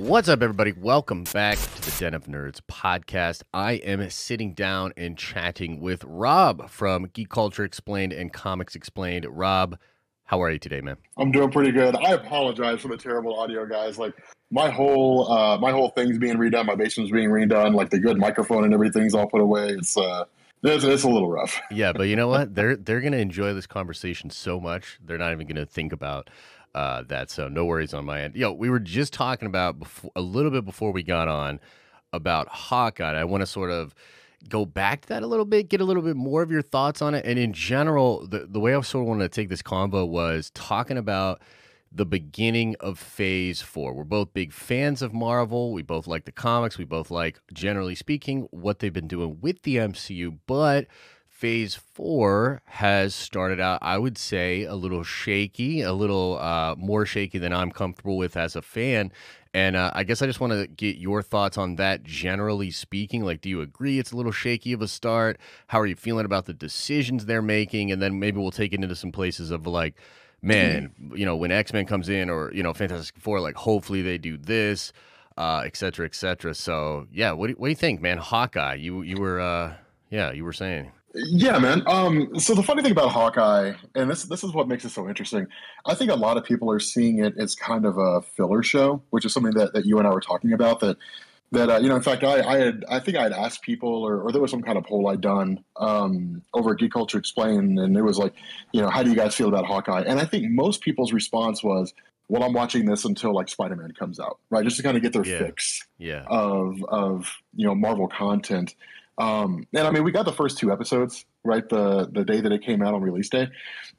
What's up, everybody? Welcome back to the Den of Nerds podcast. I am sitting down and chatting with Rob from Geek Culture Explained and Comics Explained. Rob, how are you today, man? I'm doing pretty good. I apologize for the terrible audio, guys. Like my whole uh, my whole thing's being redone. My basement's being redone. Like the good microphone and everything's all put away. It's uh, it's, it's a little rough. yeah, but you know what? They're they're gonna enjoy this conversation so much. They're not even gonna think about uh, that. So no worries on my end. Yo, we were just talking about before, a little bit before we got on about Hawkeye. I want to sort of go back to that a little bit, get a little bit more of your thoughts on it. And in general, the, the way I sort of wanted to take this combo was talking about the beginning of phase four. We're both big fans of Marvel. We both like the comics. We both like, generally speaking, what they've been doing with the MCU. But phase four has started out, I would say, a little shaky, a little uh, more shaky than I'm comfortable with as a fan. And uh, I guess I just want to get your thoughts on that, generally speaking. Like, do you agree it's a little shaky of a start? How are you feeling about the decisions they're making? And then maybe we'll take it into some places of like, man, you know, when X Men comes in or, you know, Fantastic Four, like, hopefully they do this, uh, et cetera, et cetera. So, yeah, what do, what do you think, man? Hawkeye, you, you were, uh, yeah, you were saying. Yeah, man. Um, so the funny thing about Hawkeye, and this this is what makes it so interesting. I think a lot of people are seeing it as kind of a filler show, which is something that, that you and I were talking about. That that uh, you know, in fact, I, I had I think I had asked people, or, or there was some kind of poll I'd done um, over at Geek Culture Explained, and it was like, you know, how do you guys feel about Hawkeye? And I think most people's response was, well, I'm watching this until like Spider Man comes out, right? Just to kind of get their Yeah. fix Yeah. of of you know Marvel content. Um, and I mean, we got the first two episodes right the the day that it came out on release day,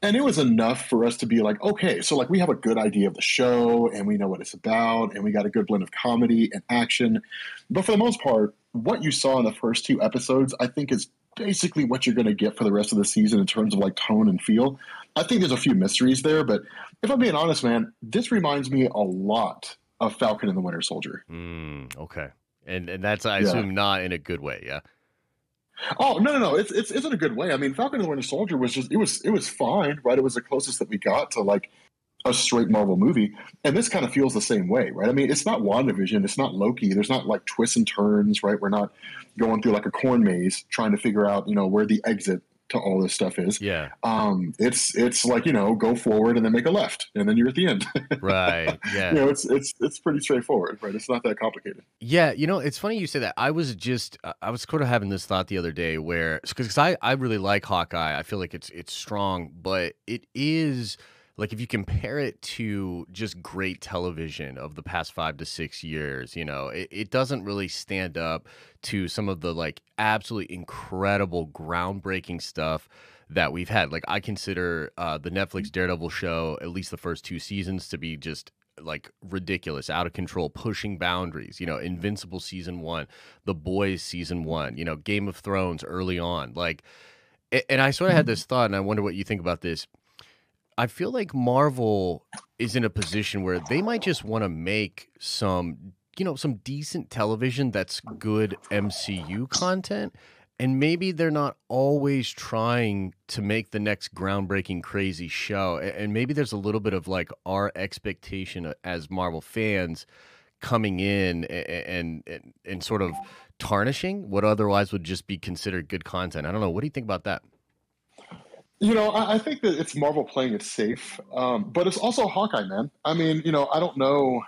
and it was enough for us to be like, okay, so like we have a good idea of the show and we know what it's about, and we got a good blend of comedy and action. But for the most part, what you saw in the first two episodes, I think, is basically what you're going to get for the rest of the season in terms of like tone and feel. I think there's a few mysteries there, but if I'm being honest, man, this reminds me a lot of Falcon and the Winter Soldier. Mm, okay. And and that's I Yeah. assume not in a good way. Yeah. Oh no, no, no! It's it's it's in a good way. I mean, Falcon and the Winter Soldier was just it was it was fine, right? It was the closest that we got to like a straight Marvel movie, and this kind of feels the same way, right? I mean, it's not WandaVision, it's not Loki. There's not like twists and turns, right? We're not going through like a corn maze trying to figure out, you know, where the exit to all this stuff is. Yeah. Um, it's it's like you know, go forward and then make a left, and then you're at the end. Right. Yeah. you know, it's it's it's pretty straightforward, right? It's not that complicated. Yeah, you know, it's funny you say that. I was just, I was sort of having this thought the other day where, because I, I really like Hawkeye. I feel like it's, it's strong, but it is like if you compare it to just great television of the past five to six years, you know, it, it doesn't really stand up to some of the like absolutely incredible, groundbreaking stuff that we've had. Like I consider uh, the Netflix Daredevil show, at least the first two seasons, to be just like ridiculous, out of control, pushing boundaries. You know, Invincible season one, The Boys season one, you know, Game of Thrones early on. Like, and I sort of had this thought, and I wonder what you think about this. I feel like Marvel is in a position where they might just want to make some, you know, some decent television that's good MCU content. And maybe they're not always trying to make the next groundbreaking, crazy show. And maybe there's a little bit of like our expectation as Marvel fans coming in and, and, and sort of tarnishing what otherwise would just be considered good content. I don't know. What do you think about that? You know, I, I think that it's Marvel playing it safe, um, but it's also Hawkeye, man. I mean, you know, I don't know.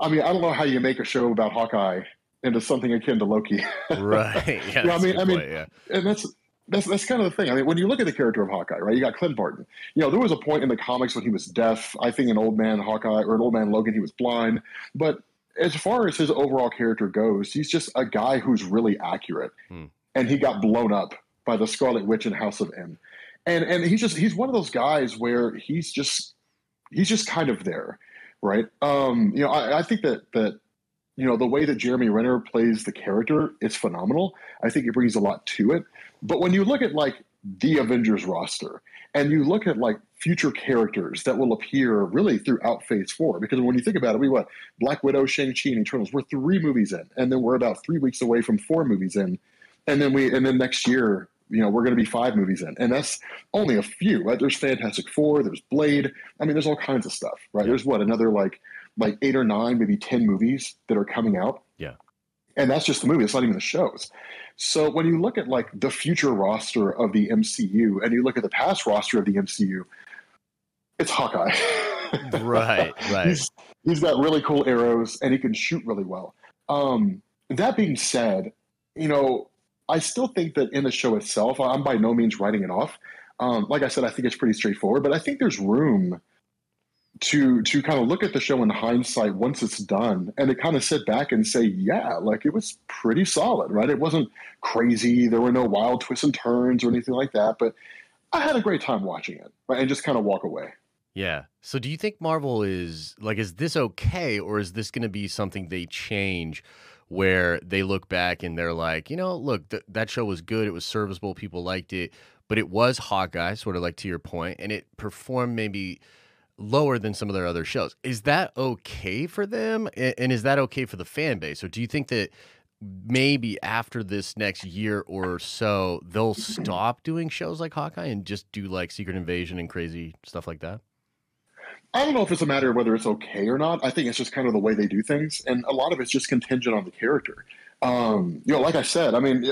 I mean, I don't know how you make a show about Hawkeye into something akin to Loki, Right. Yeah. I mean- I mean, point, yeah. and that's that's that's kind of the thing. I mean, when you look at the character of Hawkeye, right? You got Clint Barton. You know, there was a point in the comics when he was deaf. I think an old man Hawkeye or an old man Logan, he was blind. But as far as his overall character goes, he's just a guy who's really accurate, Hmm. and he got blown up by the Scarlet Witch and House of M. And and he's just he's one of those guys where he's just he's just kind of there, right? Um, you know, I, I think that that you know the way that Jeremy Renner plays the character is phenomenal. I think it brings a lot to it. But when you look at like the Avengers roster and you look at like future characters that will appear really throughout Phase Four, because when you think about it, we what Black Widow, Shang Chi, and Eternals. We're three movies in, and then we're about three weeks away from four movies in, and then we and then next year you know, we're going to be five movies in, and that's only a few. Right? There's Fantastic Four, there's Blade. I mean, there's all kinds of stuff. Right? There's what another like like eight or nine, maybe ten movies that are coming out. Yeah, and that's just the movie. It's not even the shows. So when you look at like the future roster of the MCU, and you look at the past roster of the MCU, it's Hawkeye. right, right. He's, he's got really cool arrows, and he can shoot really well. Um, that being said, you know, I still think that in the show itself, I'm by no means writing it off. Um, like I said, I think it's pretty straightforward, but I think there's room to to kind of look at the show in hindsight once it's done and to kind of sit back and say, yeah, like it was pretty solid, right? It wasn't crazy. There were no wild twists and turns or anything like that, but I had a great time watching it, right? And just kind of walk away. Yeah. So do you think Marvel is like is this okay or is this going to be something they change where they look back and they're like, you know, look, th- that show was good, it was serviceable, people liked it, but it was Hawkeye, sort of like to your point, and it performed maybe lower than some of their other shows. Is that okay for them? And is that okay for the fan base? Or do you think that maybe after this next year or so, they'll stop doing shows like Hawkeye and just do like Secret Invasion and crazy stuff like that? I don't know if it's a matter of whether it's okay or not. I think it's just kind of the way they do things, and a lot of it's just contingent on the character. Um, you know, like I said, I mean,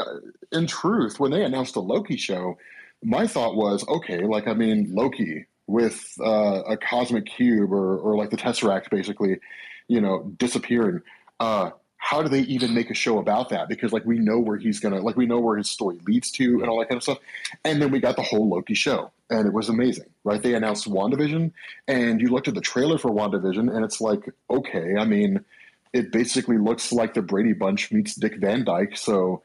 in truth, when they announced the Loki show, my thought was, okay, like I mean, Loki with uh, a cosmic cube or, or like the Tesseract, basically, you know, disappearing. Uh, how do they even make a show about that? Because like we know where he's gonna, like we know where his story leads to, and all that kind of stuff. And then we got the whole Loki show, and it was amazing, right? They announced WandaVision, and you looked at the trailer for WandaVision, and it's like, okay, I mean, it basically looks like the Brady Bunch meets Dick Van Dyke, so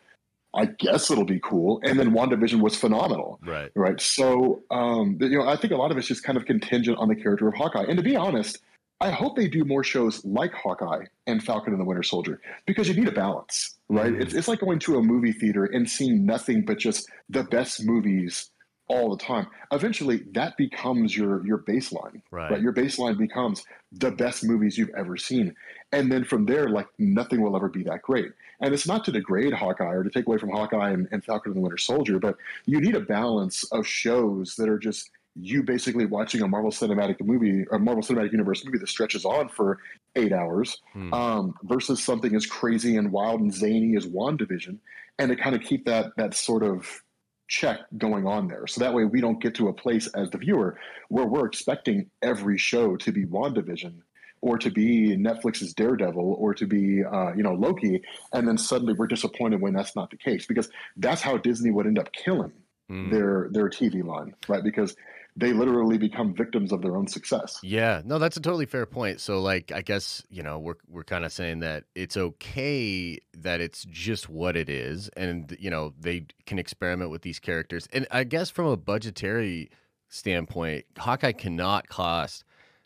I guess it'll be cool. And then WandaVision was phenomenal. Right. Right. So, um, you know, I think a lot of it's just kind of contingent on the character of Hawkeye. And to be honest, I hope they do more shows like Hawkeye and Falcon and the Winter Soldier because you need a balance, right? Mm-hmm. It's, it's like going to a movie theater and seeing nothing but just the best movies all the time. Eventually, that becomes your your baseline, right? right? Your baseline becomes the best movies you've ever seen, and then from there, like nothing will ever be that great. And it's not to degrade Hawkeye or to take away from Hawkeye and, and Falcon and the Winter Soldier, but you need a balance of shows that are just you basically watching a Marvel Cinematic movie, a Marvel Cinematic Universe movie that stretches on for eight hours, hmm. um, versus something as crazy and wild and zany as WandaVision, and to kind of keep that that sort of check going on there. So that way we don't get to a place as the viewer where we're expecting every show to be WandaVision or to be Netflix's Daredevil or to be uh, you know Loki, and then suddenly we're disappointed when that's not the case because that's how Disney would end up killing mm. their their TV line, right? Because they literally become victims of their own success. Yeah, no, that's a totally fair point. So, like, I guess you know we're we're kind of saying that it's okay that it's just what it is, and you know they can experiment with these characters. And I guess from a budgetary standpoint, Hawkeye cannot cost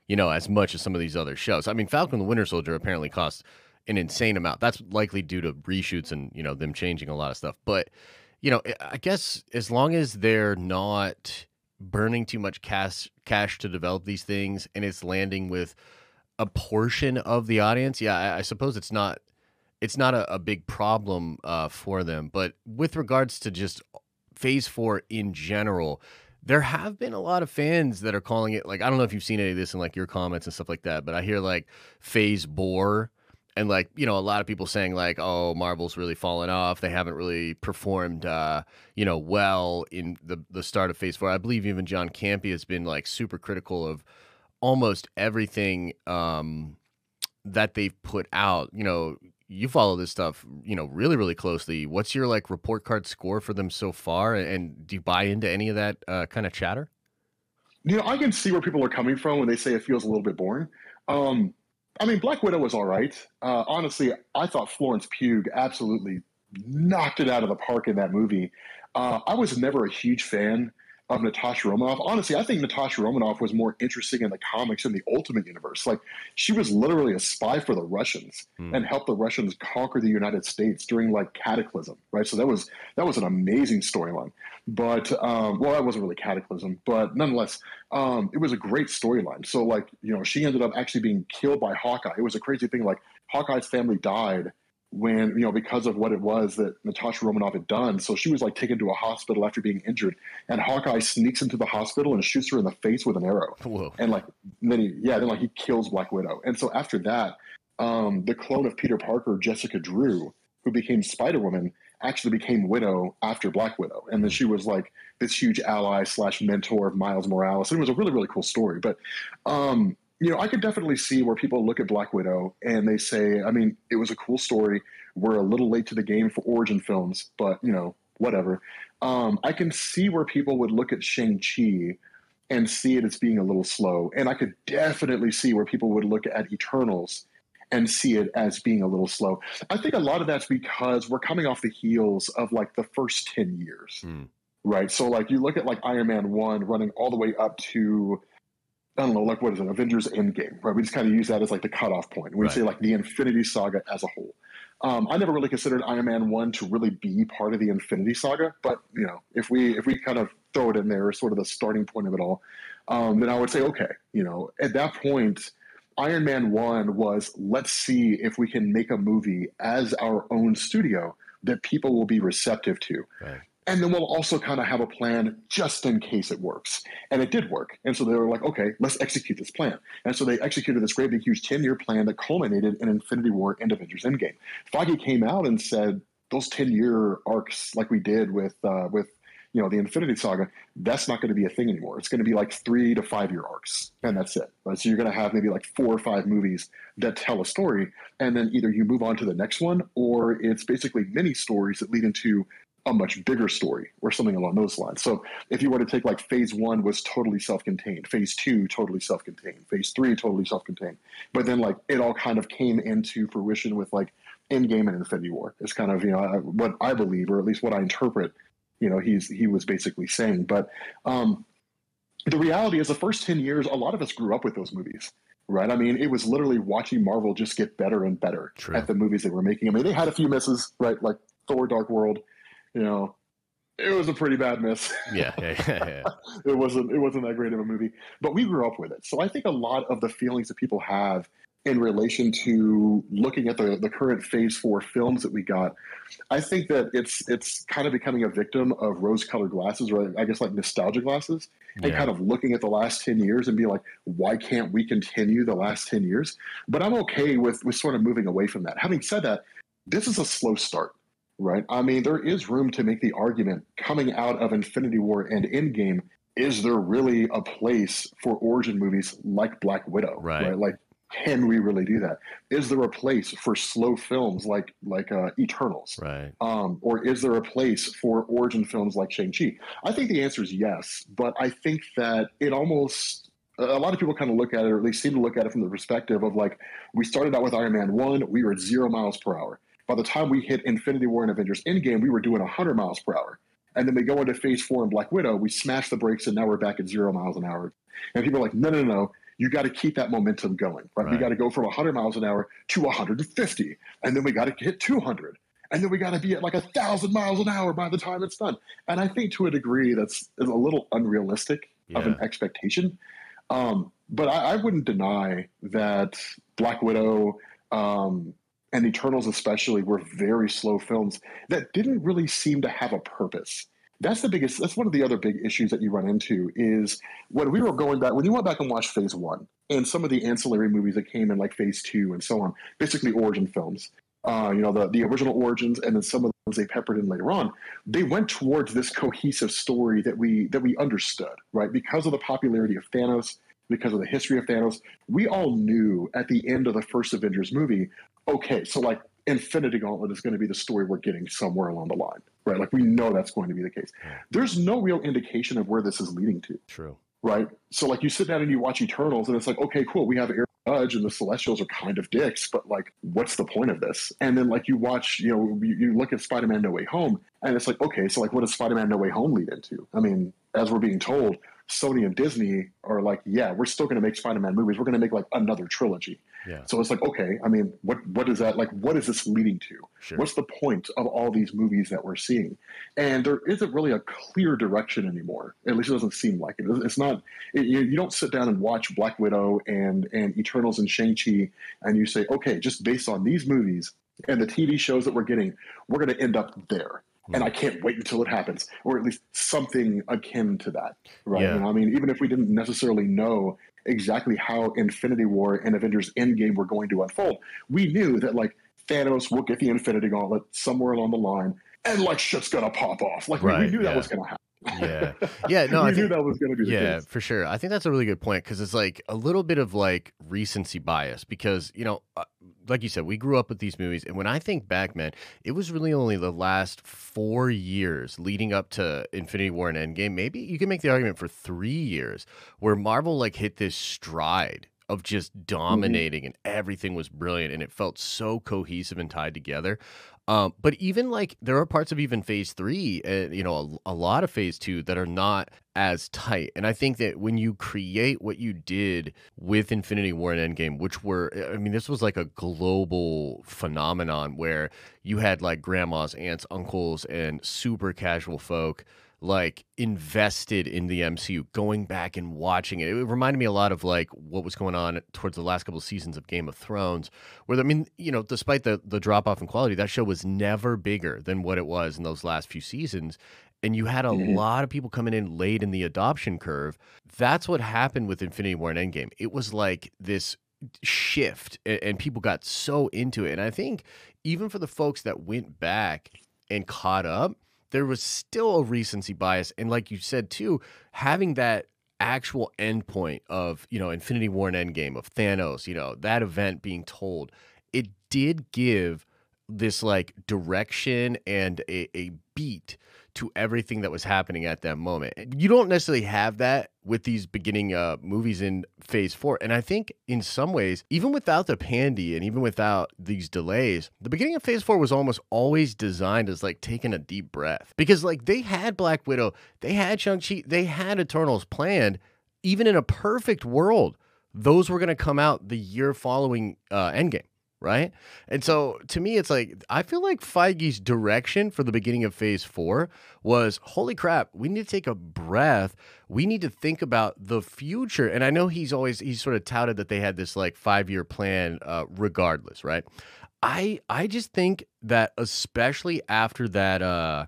you know as much as some of these other shows. I mean, Falcon the Winter Soldier apparently costs an insane amount. That's likely due to reshoots and you know them changing a lot of stuff, but. You know, I guess as long as they're not burning too much cash cash to develop these things and it's landing with a portion of the audience yeah i, I suppose it's not it's not a, a big problem uh, for them. But with regards to just phase four in general there have been a lot of fans that are calling it like i don't know if you've seen any of this in like your comments and stuff like that but i hear like phase bore and like you know a lot of people saying like oh marvel's really fallen off. They haven't really performed uh you know well in the the start of phase four. I believe even john campea has been like super critical of almost everything um that they've put out. You know you follow this stuff you know really really closely. What's your like report card score for them so far? And do you buy into any of that uh, kind of chatter? You know i can see where people are coming from when they say it feels a little bit boring. Um I mean, Black Widow was all right. Uh, honestly, I thought Florence Pugh absolutely knocked it out of the park in that movie. Uh, I was never a huge fan of Natasha Romanoff. Honestly, I think Natasha Romanoff was more interesting in the comics in the Ultimate Universe. Like she was literally a spy for the Russians mm. and helped the Russians conquer the United States during like Cataclysm, right? So that was that was an amazing storyline. But um, well, that wasn't really Cataclysm, but nonetheless, um, it was a great storyline. So like you know, she ended up actually being killed by Hawkeye. It was a crazy thing. Like Hawkeye's family died when you know because of what it was that Natasha Romanoff had done. So she was like taken to a hospital after being injured, and Hawkeye sneaks into the hospital and shoots her in the face with an arrow. Whoa. And like then he yeah then like he kills Black Widow. And so after that, um, the clone of Peter Parker, Jessica Drew, who became Spider Woman, actually became Widow after Black Widow, and then she was like this huge ally slash mentor of Miles Morales. And it was a really really cool story, but. Um, you know, I could definitely see where people look at Black Widow and they say, I mean, it was a cool story. We're a little late to the game for origin films, but you know, whatever. Um, I can see where people would look at Shang Chi and see it as being a little slow, and I could definitely see where people would look at Eternals and see it as being a little slow. I think a lot of that's because we're coming off the heels of like the first ten years, Hmm. right? So like you look at like Iron Man one running all the way up to I don't know, like what is it, Avengers Endgame, right? We just kind of use that as like the cutoff point. We Right. say like the Infinity Saga as a whole. Um, I never really considered Iron Man one to really be part of the Infinity Saga, but you know, if we if we kind of throw it in there as sort of the starting point of it all, um, then I would say okay, you know, at that point, Iron Man one was let's see if we can make a movie as our own studio that people will be receptive to. Right. And then we'll also kind of have a plan just in case it works. And it did work. And so they were like, okay, let's execute this plan. And so they executed this great big huge 10 year plan that culminated in Infinity War and Avengers Endgame. Feige came out and said those 10 year arcs, like we did with, uh, with, you know, the Infinity Saga, that's not going to be a thing anymore. It's going to be like three to five year arcs, and that's it. So you're going to have maybe like four or five movies that tell a story, and then either you move on to the next one, or it's basically mini stories that lead into a much bigger story or something along those lines. So if you were to take like phase one was totally self-contained, phase two totally self-contained, phase three totally self-contained, but then like it all kind of came into fruition with like Endgame and Infinity War. It's kind of you know what I believe, or at least what I interpret. You know, he's he was basically saying, but um, the reality is the first 10 years a lot of us grew up with those movies right i mean it was literally watching marvel just get better and better True. at the movies they were making i mean they had a few misses right like thor dark world you know it was a pretty bad miss. Yeah, yeah, yeah, yeah. it wasn't it wasn't that great of a movie but we grew up with it. So i think a lot of the feelings that people have in relation to looking at the, the current phase four films that we got i think that it's it's kind of becoming a victim of rose colored glasses or i guess like nostalgia glasses and kind of looking at the last 10 years and be like why can't we continue the last 10 years? But i'm okay with with sort of moving away from that. Having said that this is a slow start right i mean there is room to make the argument coming out of infinity war and endgame is there really a place for origin movies like black widow Right. like can we really do that is there a place for slow films like like uh, eternals Right. um, or is there a place for origin films like Shang-Chi? I think the answer is yes, but I think that it almost, a lot of people kind of look at it, or at least seem to look at it from the perspective of like, we started out with Iron Man 1, we were at zero miles per hour. By the time we hit Infinity War and Avengers Endgame, we were doing 100 miles per hour. And then we go into phase four and Black Widow, we smash the brakes, and now we're back at zero miles an hour. And people are like, no, no, no. You got to keep that momentum going, right? We Right. got to go from 100 miles an hour to 150, and then we got to hit 200, and then we got to be at like a thousand miles an hour by the time it's done. And I think to a degree that's is a little unrealistic of an expectation. Um, but I, I wouldn't deny that Black Widow um, and Eternals, especially, were very slow films that didn't really seem to have a purpose. That's the biggest. That's one of the other big issues that you run into is when we were going back. When you went back and watched Phase One and some of the ancillary movies that came in, like Phase Two and so on, basically origin films. Uh, you know, the the original origins, and then some of the ones they peppered in later on. They went towards this cohesive story that we that we understood, right? Because of the popularity of Thanos, because of the history of Thanos, we all knew at the end of the first Avengers movie, okay, so like Infinity Gauntlet is going to be the story we're getting somewhere along the line, right? Like we know that's going to be the case. There's no real indication of where this is leading to, True. right? So like you sit down and you watch Eternals, and it's like, okay, cool, we have Aaron Judge and the Celestials are kind of dicks, but like, what's the point of this? And then like you watch, you know, you, you look at Spider-Man: No Way Home, and it's like, okay, so like, what does Spider-Man: No Way Home lead into? I mean, as we're being told, Sony and Disney are like, yeah, we're still going to make Spider-Man movies. We're going to make like another trilogy. Yeah. So it's like, okay, I mean, what what is that like? What is this leading to? Sure. What's the point of all these movies that we're seeing? And there isn't really a clear direction anymore. At least it doesn't seem like it. It's not. It, you, you don't sit down and watch Black Widow and and Eternals and Shang Chi, and you say, okay, just based on these movies, and the TV shows that we're getting, we're going to end up there. Mm. And I can't wait until it happens, or at least something akin to that, right? Yeah. You know, I mean, even if we didn't necessarily know exactly how Infinity War and Avengers Endgame were going to unfold, we knew that like Thanos will get the Infinity Gauntlet somewhere along the line, and like shit's gonna pop off. Like right, we, we, knew yeah. that was gonna happen yeah yeah no I think, knew that was going to be yeah case. for sure i think that's a really good point because it's like a little bit of like recency bias because you know uh, like you said we grew up with these movies and when i think back man it was really only the last four years leading up to infinity war and endgame maybe you can make the argument for three years where marvel like hit this stride of just mm-hmm. dominating mm-hmm. and everything was brilliant and it felt so cohesive and tied together um, but even like there are parts of even phase three, uh, you know, a, a, lot of phase two that are not as tight. And I think that when you create what you did with Infinity War and Endgame, which were, I mean, this was like a global phenomenon where you had like grandmas, aunts, uncles, and super casual folk like invested in the MCU, going back and watching it. It reminded me a lot of like what was going on towards the last couple of seasons of Game of Thrones, where I mean, you know, despite the the drop off in quality, that show was never bigger than what it was in those last few seasons. And you had a mm-hmm. lot of people coming in late in the adoption curve. That's what happened with Infinity War and Endgame. It was like this shift, and people got so into it. And I think even for the folks that went back and caught up, there was still a recency bias. And like you said too, having that actual endpoint of, you know, Infinity War and Endgame of Thanos, you know, that event being told, it did give this like direction and a, a beat to everything that was happening at that moment. You don't necessarily have that with these beginning uh, movies in phase four. And I think in some ways, even without the pandy and even without these delays, the beginning of phase four was almost always designed as like taking a deep breath because like they had Black Widow, they had Shang-Chi, they had Eternals planned, even in a perfect world. Those were going to come out the year following uh, Endgame right? And so to me, it's like I feel like Feige's direction for the beginning of phase four was holy crap, we need to take a breath. We need to think about the future. And I know he's always he's sort of touted that they had this like five year plan uh, regardless, right? I I just think that especially after that uh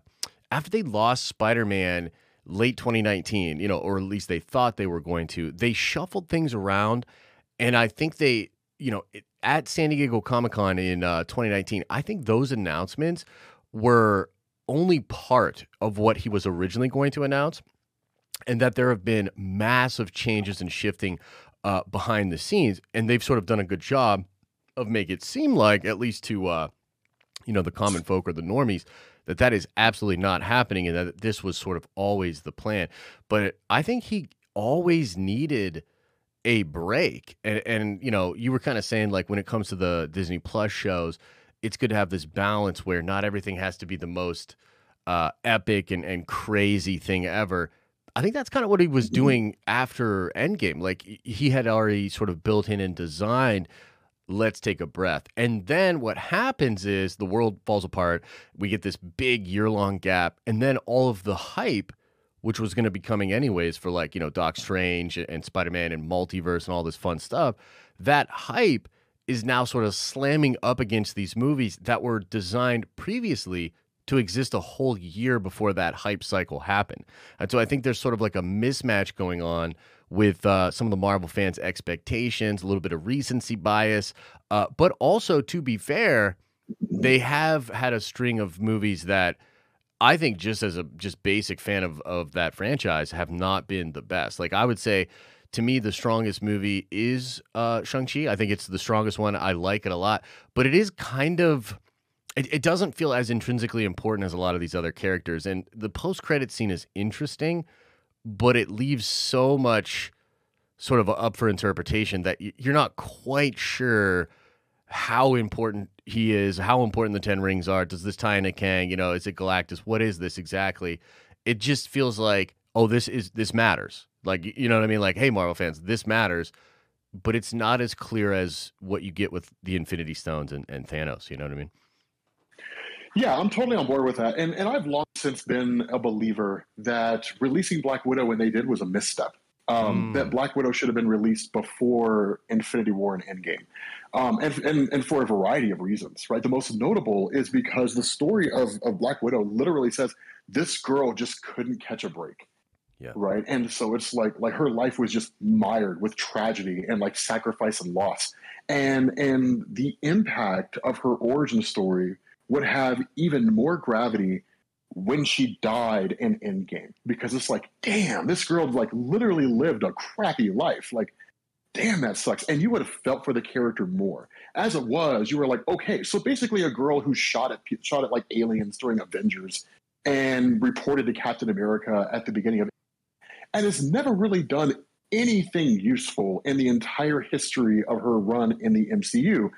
after they lost Spider-Man late 2019, you know, or at least they thought they were going to, they shuffled things around and I think they you know, at San Diego Comic Con in uh, 2019, I think those announcements were only part of what he was originally going to announce, and that there have been massive changes and shifting uh, behind the scenes, and they've sort of done a good job of make it seem like, at least to uh, you know the common folk or the normies, that that is absolutely not happening, and that this was sort of always the plan. But I think he always needed a break. And, and you know, you were kind of saying like when it comes to the Disney Plus shows, it's good to have this balance where not everything has to be the most uh, epic and, and crazy thing ever. I think that's kind of what he was mm-hmm. doing after Endgame. Like he had already sort of built in and designed let's take a breath. And then what happens is the world falls apart. We get this big year long gap. And then all of the hype which was going to be coming anyways for like, you know, Doc Strange and Spider Man and multiverse and all this fun stuff, that hype is now sort of slamming up against these movies that were designed previously to exist a whole year before that hype cycle happened. And so I think there's sort of like a mismatch going on with uh, some of the Marvel fans' expectations, a little bit of recency bias, uh, but also, to be fair, they have had a string of movies that I think just as a just basic fan of of that franchise have not been the best. Like I would say to me the strongest movie is uh Shang-Chi. I think it's the strongest one. I like it a lot, but it is kind of it, it doesn't feel as intrinsically important as a lot of these other characters and the post-credit scene is interesting, but it leaves so much sort of up for interpretation that you're not quite sure how important he is, how important the Ten Rings are. Does this tie into Kang? You know, is it Galactus? What is this exactly? It just feels like, oh, this is this matters. Like you know what I mean? Like, hey, Marvel fans, this matters, but it's not as clear as what you get with the Infinity Stones and, and Thanos. You know what I mean? Yeah, I'm totally on board with that. And and I've long since been a believer that releasing Black Widow when they did was a misstep Um, Mm. That Black Widow should have been released before Infinity War and Endgame, um, and, and and for a variety of reasons. Right, the most notable is because the story of of Black Widow literally says this girl just couldn't catch a break. Yeah. Right, and so it's like like her life was just mired with tragedy and like sacrifice and loss, and and the impact of her origin story would have even more gravity when she died in Endgame because it's like, damn, this girl like literally lived a crappy life. Like, damn, that sucks. And you would have felt for the character more. As it was, you were like, okay, so basically a girl who shot at shot at like aliens during Avengers and reported to Captain America at the beginning of and has never really done anything useful in the entire history of her run in the MCU,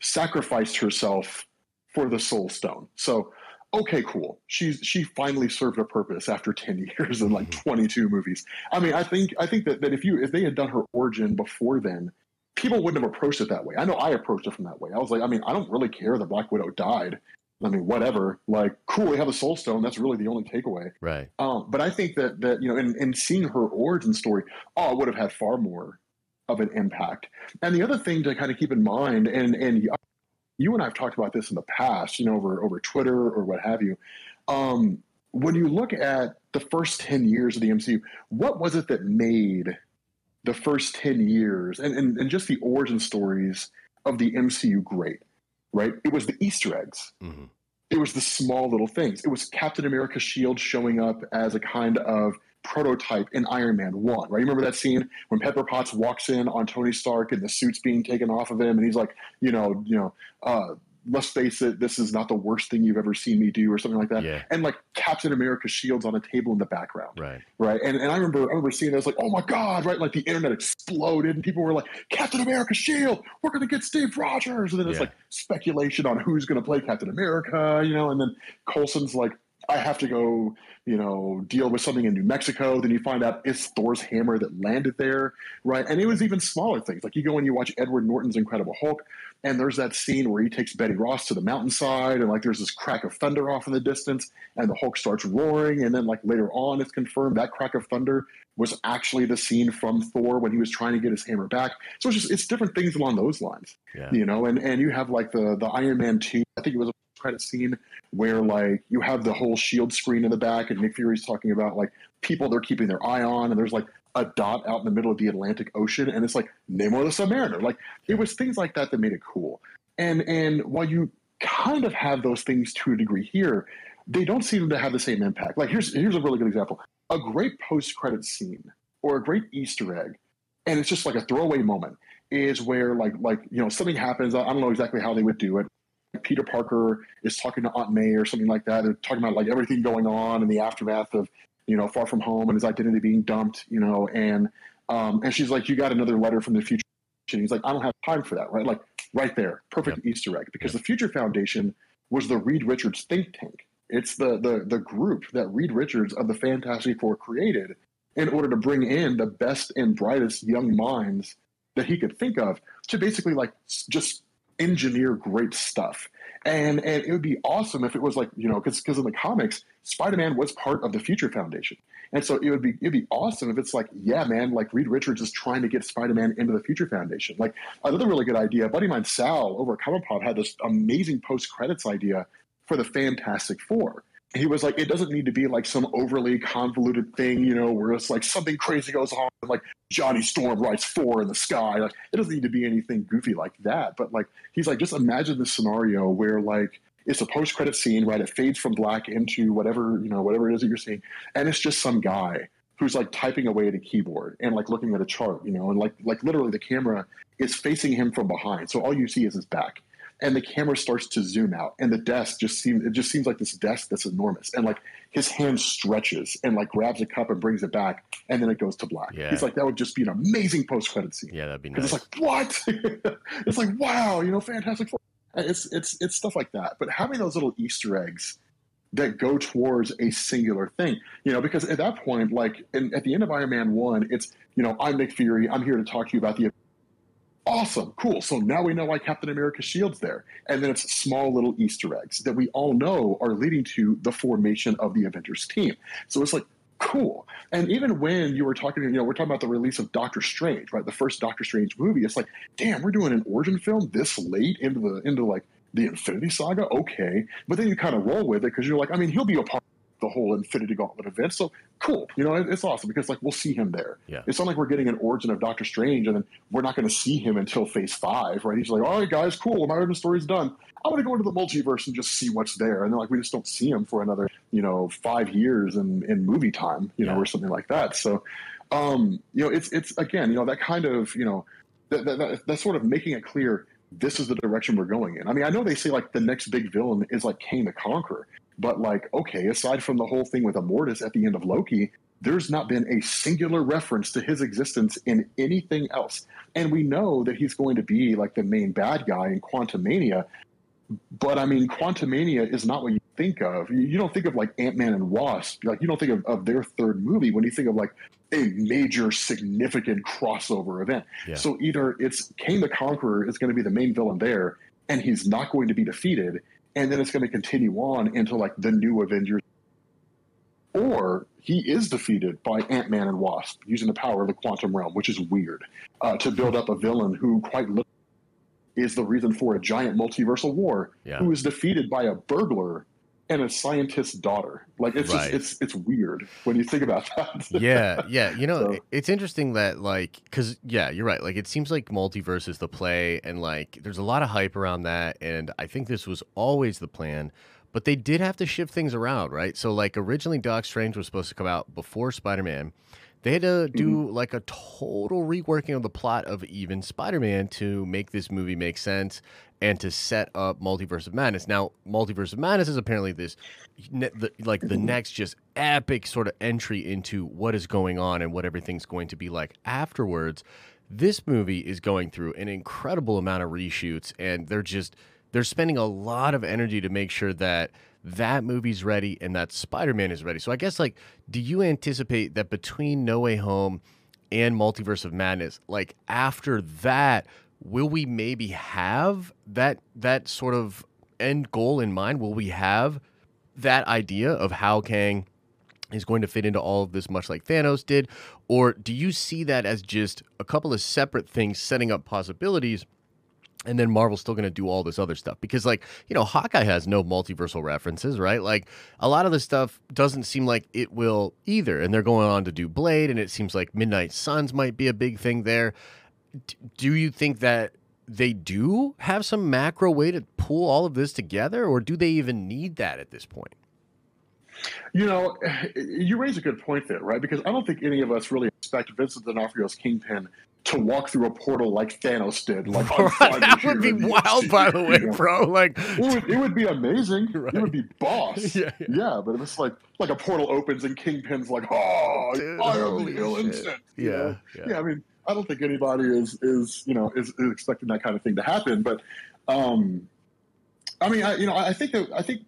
sacrificed herself for the Soul Stone. So, okay, cool. She's she finally served a purpose after ten years and like twenty two movies. I mean, I think I think that, that if you if they had done her origin before then, people wouldn't have approached it that way. I know I approached it from that way. I was like, I mean, I don't really care that Black Widow died. I mean, whatever. Like, cool, we have a Soul Stone. That's really the only takeaway. Right. Um, but I think that that you know, in, in seeing her origin story, oh, it would have had far more of an impact. And the other thing to kind of keep in mind, and and you and I have talked about this in the past, you know, over over Twitter or what have you. Um, when you look at the first ten years of the MCU, what was it that made the first ten years and and, and just the origin stories of the MCU great? Right? It was the Easter eggs hmm it was the small little things. It was Captain America's shield showing up as a kind of prototype in Iron Man 1, right? You remember that scene when Pepper Potts walks in on Tony Stark and the suit's being taken off of him and he's like, you know, you know, uh, let's face it, this is not the worst thing you've ever seen me do or something like that. Yeah. And like Captain America's shield's on a table in the background Right. right? And and I remember I remember seeing it, I was like, oh my god, right? Like the internet exploded, and people were like, Captain America Shield, we're gonna get Steve Rogers, and then it's like speculation on who's gonna play Captain America, you know, and then Coulson's like. I have to go, you know, deal with something in New Mexico. Then you find out it's Thor's hammer that landed there, right? And it was even smaller things. Like you go and you watch Edward Norton's Incredible Hulk, and there's that scene where he takes Betty Ross to the mountainside, and like there's this crack of thunder off in the distance, and the Hulk starts roaring, and then like later on, it's confirmed that crack of thunder was actually the scene from Thor when he was trying to get his hammer back. So it's just it's different things along those lines, Yeah. you know. And and you have like the the Iron Man two, I think it was a credit scene where like you have the whole shield screen in the back, and Nick Fury's talking about like people they're keeping their eye on, and there's like a dot out in the middle of the Atlantic Ocean, and it's like Namor the Submariner. Like it was things like that that made it cool. And and while you kind of have those things to a degree here, they don't seem to have the same impact. Like here's here's a really good example: a great post credit scene or a great Easter egg, and it's just like a throwaway moment is where like like you know something happens. I don't know exactly how they would do it. Peter Parker is talking to Aunt May or something like that. They're talking about like everything going on in the aftermath of you know Far From Home and his identity being dumped. You know, and um, and she's like, "You got another letter from the future." And he's like, "I don't have time for that." Right, like right there, perfect Easter egg because the Future Foundation was the Reed Richards think tank. It's the the the group that Reed Richards of the Fantastic Four created in order to bring in the best and brightest young minds that he could think of to basically like just engineer great stuff. And and it would be awesome if it was like you know because because in the comics Spider Man was part of the Future Foundation, and so it would be it'd be awesome if it's like yeah man like Reed Richards is trying to get Spider Man into the Future Foundation. Like another really good idea, buddy mine Sal over at Comic Pop had this amazing post credits idea for the Fantastic Four. He was like, it doesn't need to be like some overly convoluted thing, you know, where it's like something crazy goes on, like Johnny Storm writes four in the sky. Like it doesn't need to be anything goofy like that. But like he's like, just imagine the scenario where like it's a post credit scene, right? It fades from black into whatever, you know, whatever it is that you're seeing. And it's just some guy who's like typing away at a keyboard and like looking at a chart, you know, and like like literally the camera is facing him from behind. So all you see is his back. And the camera starts to zoom out, and the desk just seems it just seems like this desk that's enormous. And like his hand stretches and like grabs a cup and brings it back, and then it goes to black. Yeah. He's like, that would just be an amazing post credit scene. Yeah, that'd be Because nice. it's like what? it's like wow, you know, fantastic. Four. It's it's it's stuff like that. But having those little Easter eggs that go towards a singular thing, you know, because at that point, like in, at the end of Iron Man one, it's you know, I'm Nick Fury. I'm here to talk to you about the. Awesome, cool. So now we know why Captain America's shield's there, and then it's small little Easter eggs that we all know are leading to the formation of the Avengers team. So it's like cool. And even when you were talking, you know, we're talking about the release of Doctor Strange, right? The first Doctor Strange movie. It's like, damn, we're doing an origin film this late into the into like the Infinity Saga. Okay, but then you kind of roll with it because you're like, I mean, he'll be a part the whole Infinity Gauntlet event, so cool. You know, it's awesome because like we'll see him there. Yeah. It's not like we're getting an origin of Doctor Strange and then we're not going to see him until Phase Five, right? He's like, all right, guys, cool. My origin story's done. I'm going to go into the multiverse and just see what's there. And then like we just don't see him for another, you know, five years in in movie time, you know, or something like that. So, um, you know, it's it's again, you know, that kind of, you know, that, that, that that's sort of making it clear this is the direction we're going in. I mean, I know they say like the next big villain is like Kang the Conqueror, but like, okay, aside from the whole thing with Immortus at the end of Loki, there's not been a singular reference to his existence in anything else. And we know that he's going to be like the main bad guy in Quantumania. But I mean, Quantumania is not what you think of. You, don't think of like Ant Man and Wasp. Like you don't think of, of their third movie when you think of like a major significant crossover event. Yeah. So either it's Kang the Conqueror is going to be the main villain there, and he's not going to be defeated, and then it's going to continue on into like the new Avengers, or he is defeated by Ant Man and Wasp using the power of the quantum realm, which is weird, uh, to build up a villain who quite literally is the reason for a giant multiversal war, Yeah. who is defeated by a burglar and a scientist's daughter. Like it's Right. just it's it's weird when you think about that. yeah, yeah. You know, So- it's interesting that like, cause yeah, you're right. Like, it seems like multiverse is the play, and like, there's a lot of hype around that, and I think this was always the plan. But they did have to shift things around, right? So, like, originally, Doc Strange was supposed to come out before Spider Man. They had to do mm-hmm. like a total reworking of the plot of even Spider Man to make this movie make sense and to set up Multiverse of Madness. Now, Multiverse of Madness is apparently this, the, like the mm-hmm. next just epic sort of entry into what is going on and what everything's going to be like afterwards. This movie is going through an incredible amount of reshoots, and they're just they're spending a lot of energy to make sure that that movie's ready and that Spider-Man is ready. So I guess like do you anticipate that between No Way Home and Multiverse of Madness, like after that, will we maybe have that that sort of end goal in mind? Will we have that idea of how Kang is going to fit into all of this much like Thanos did? Or do you see that as just a couple of separate things setting up possibilities? And then Marvel's still going to do all this other stuff because, like, you know, Hawkeye has no multiversal references, right? Like, a lot of the stuff doesn't seem like it will either. And they're going on to do Blade, and it seems like Midnight Suns might be a big thing there. Do you think that they do have some macro way to pull all of this together, or do they even need that at this point? You know, you raise a good point there, right? Because I don't think any of us really expect Vincent D'Onofrio's Kingpin to walk through a portal like Thanos did. Like that would be wild, by the way, you know? bro. Like, It would, it would be amazing. Right. It would be boss. Yeah, yeah. yeah, but it's like like a portal opens and Kingpin's like, oh, Dude, I am the ill shit. instant. Yeah, yeah. yeah. I mean, I don't think anybody is is you know is, is expecting that kind of thing to happen. But um, I mean, I, you know, I think that I think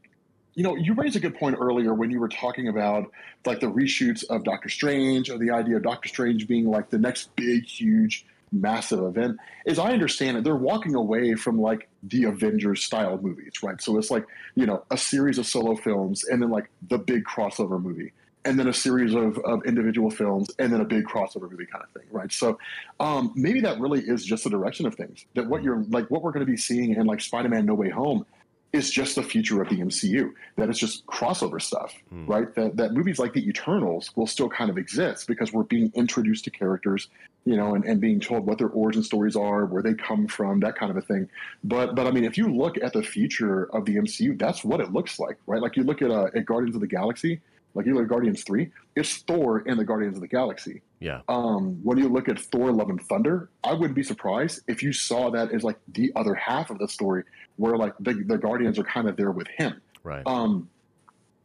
you know you raised a good point earlier when you were talking about like the reshoots of Doctor Strange or the idea of Doctor Strange being like the next big, huge, massive event. As I understand it, they're walking away from like the Avengers style movies, right? So it's like you know a series of solo films and then like the big crossover movie and then a series of, of individual films and then a big crossover movie kind of thing right? So um, maybe that really is just the direction of things that what you're like what we're going to be seeing in like spider-man no way home is just the future of the mcu that it's just crossover stuff Hmm. right? That, that movies like the eternals will still kind of exist because we're being introduced to characters you know and, and being told what their origin stories are where they come from that kind of a thing. But but i mean if you look at the future of the mcu that's what it looks like right? Like you look at, uh, at guardians of the galaxy like you look at Guardians 3, it's Thor and the Guardians of the Galaxy. yeah, Um, when you look at Thor Love and Thunder, I wouldn't be surprised if you saw that as like the other half of the story where like the, the Guardians are kind of there with him. right. Um,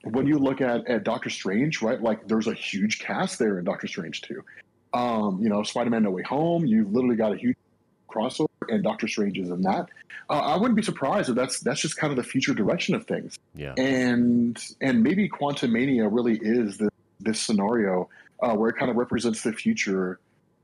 when you look at, at Doctor Strange, right, like there's a huge cast there in Doctor Strange too. Um, you know, Spider Man No Way Home, you've literally got a huge crossover, and Doctor Strange is in that. Uh, I wouldn't be surprised if that's that's just kind of the future direction of things yeah. and and maybe Quantumania really is this, this scenario uh, where it kind of represents the future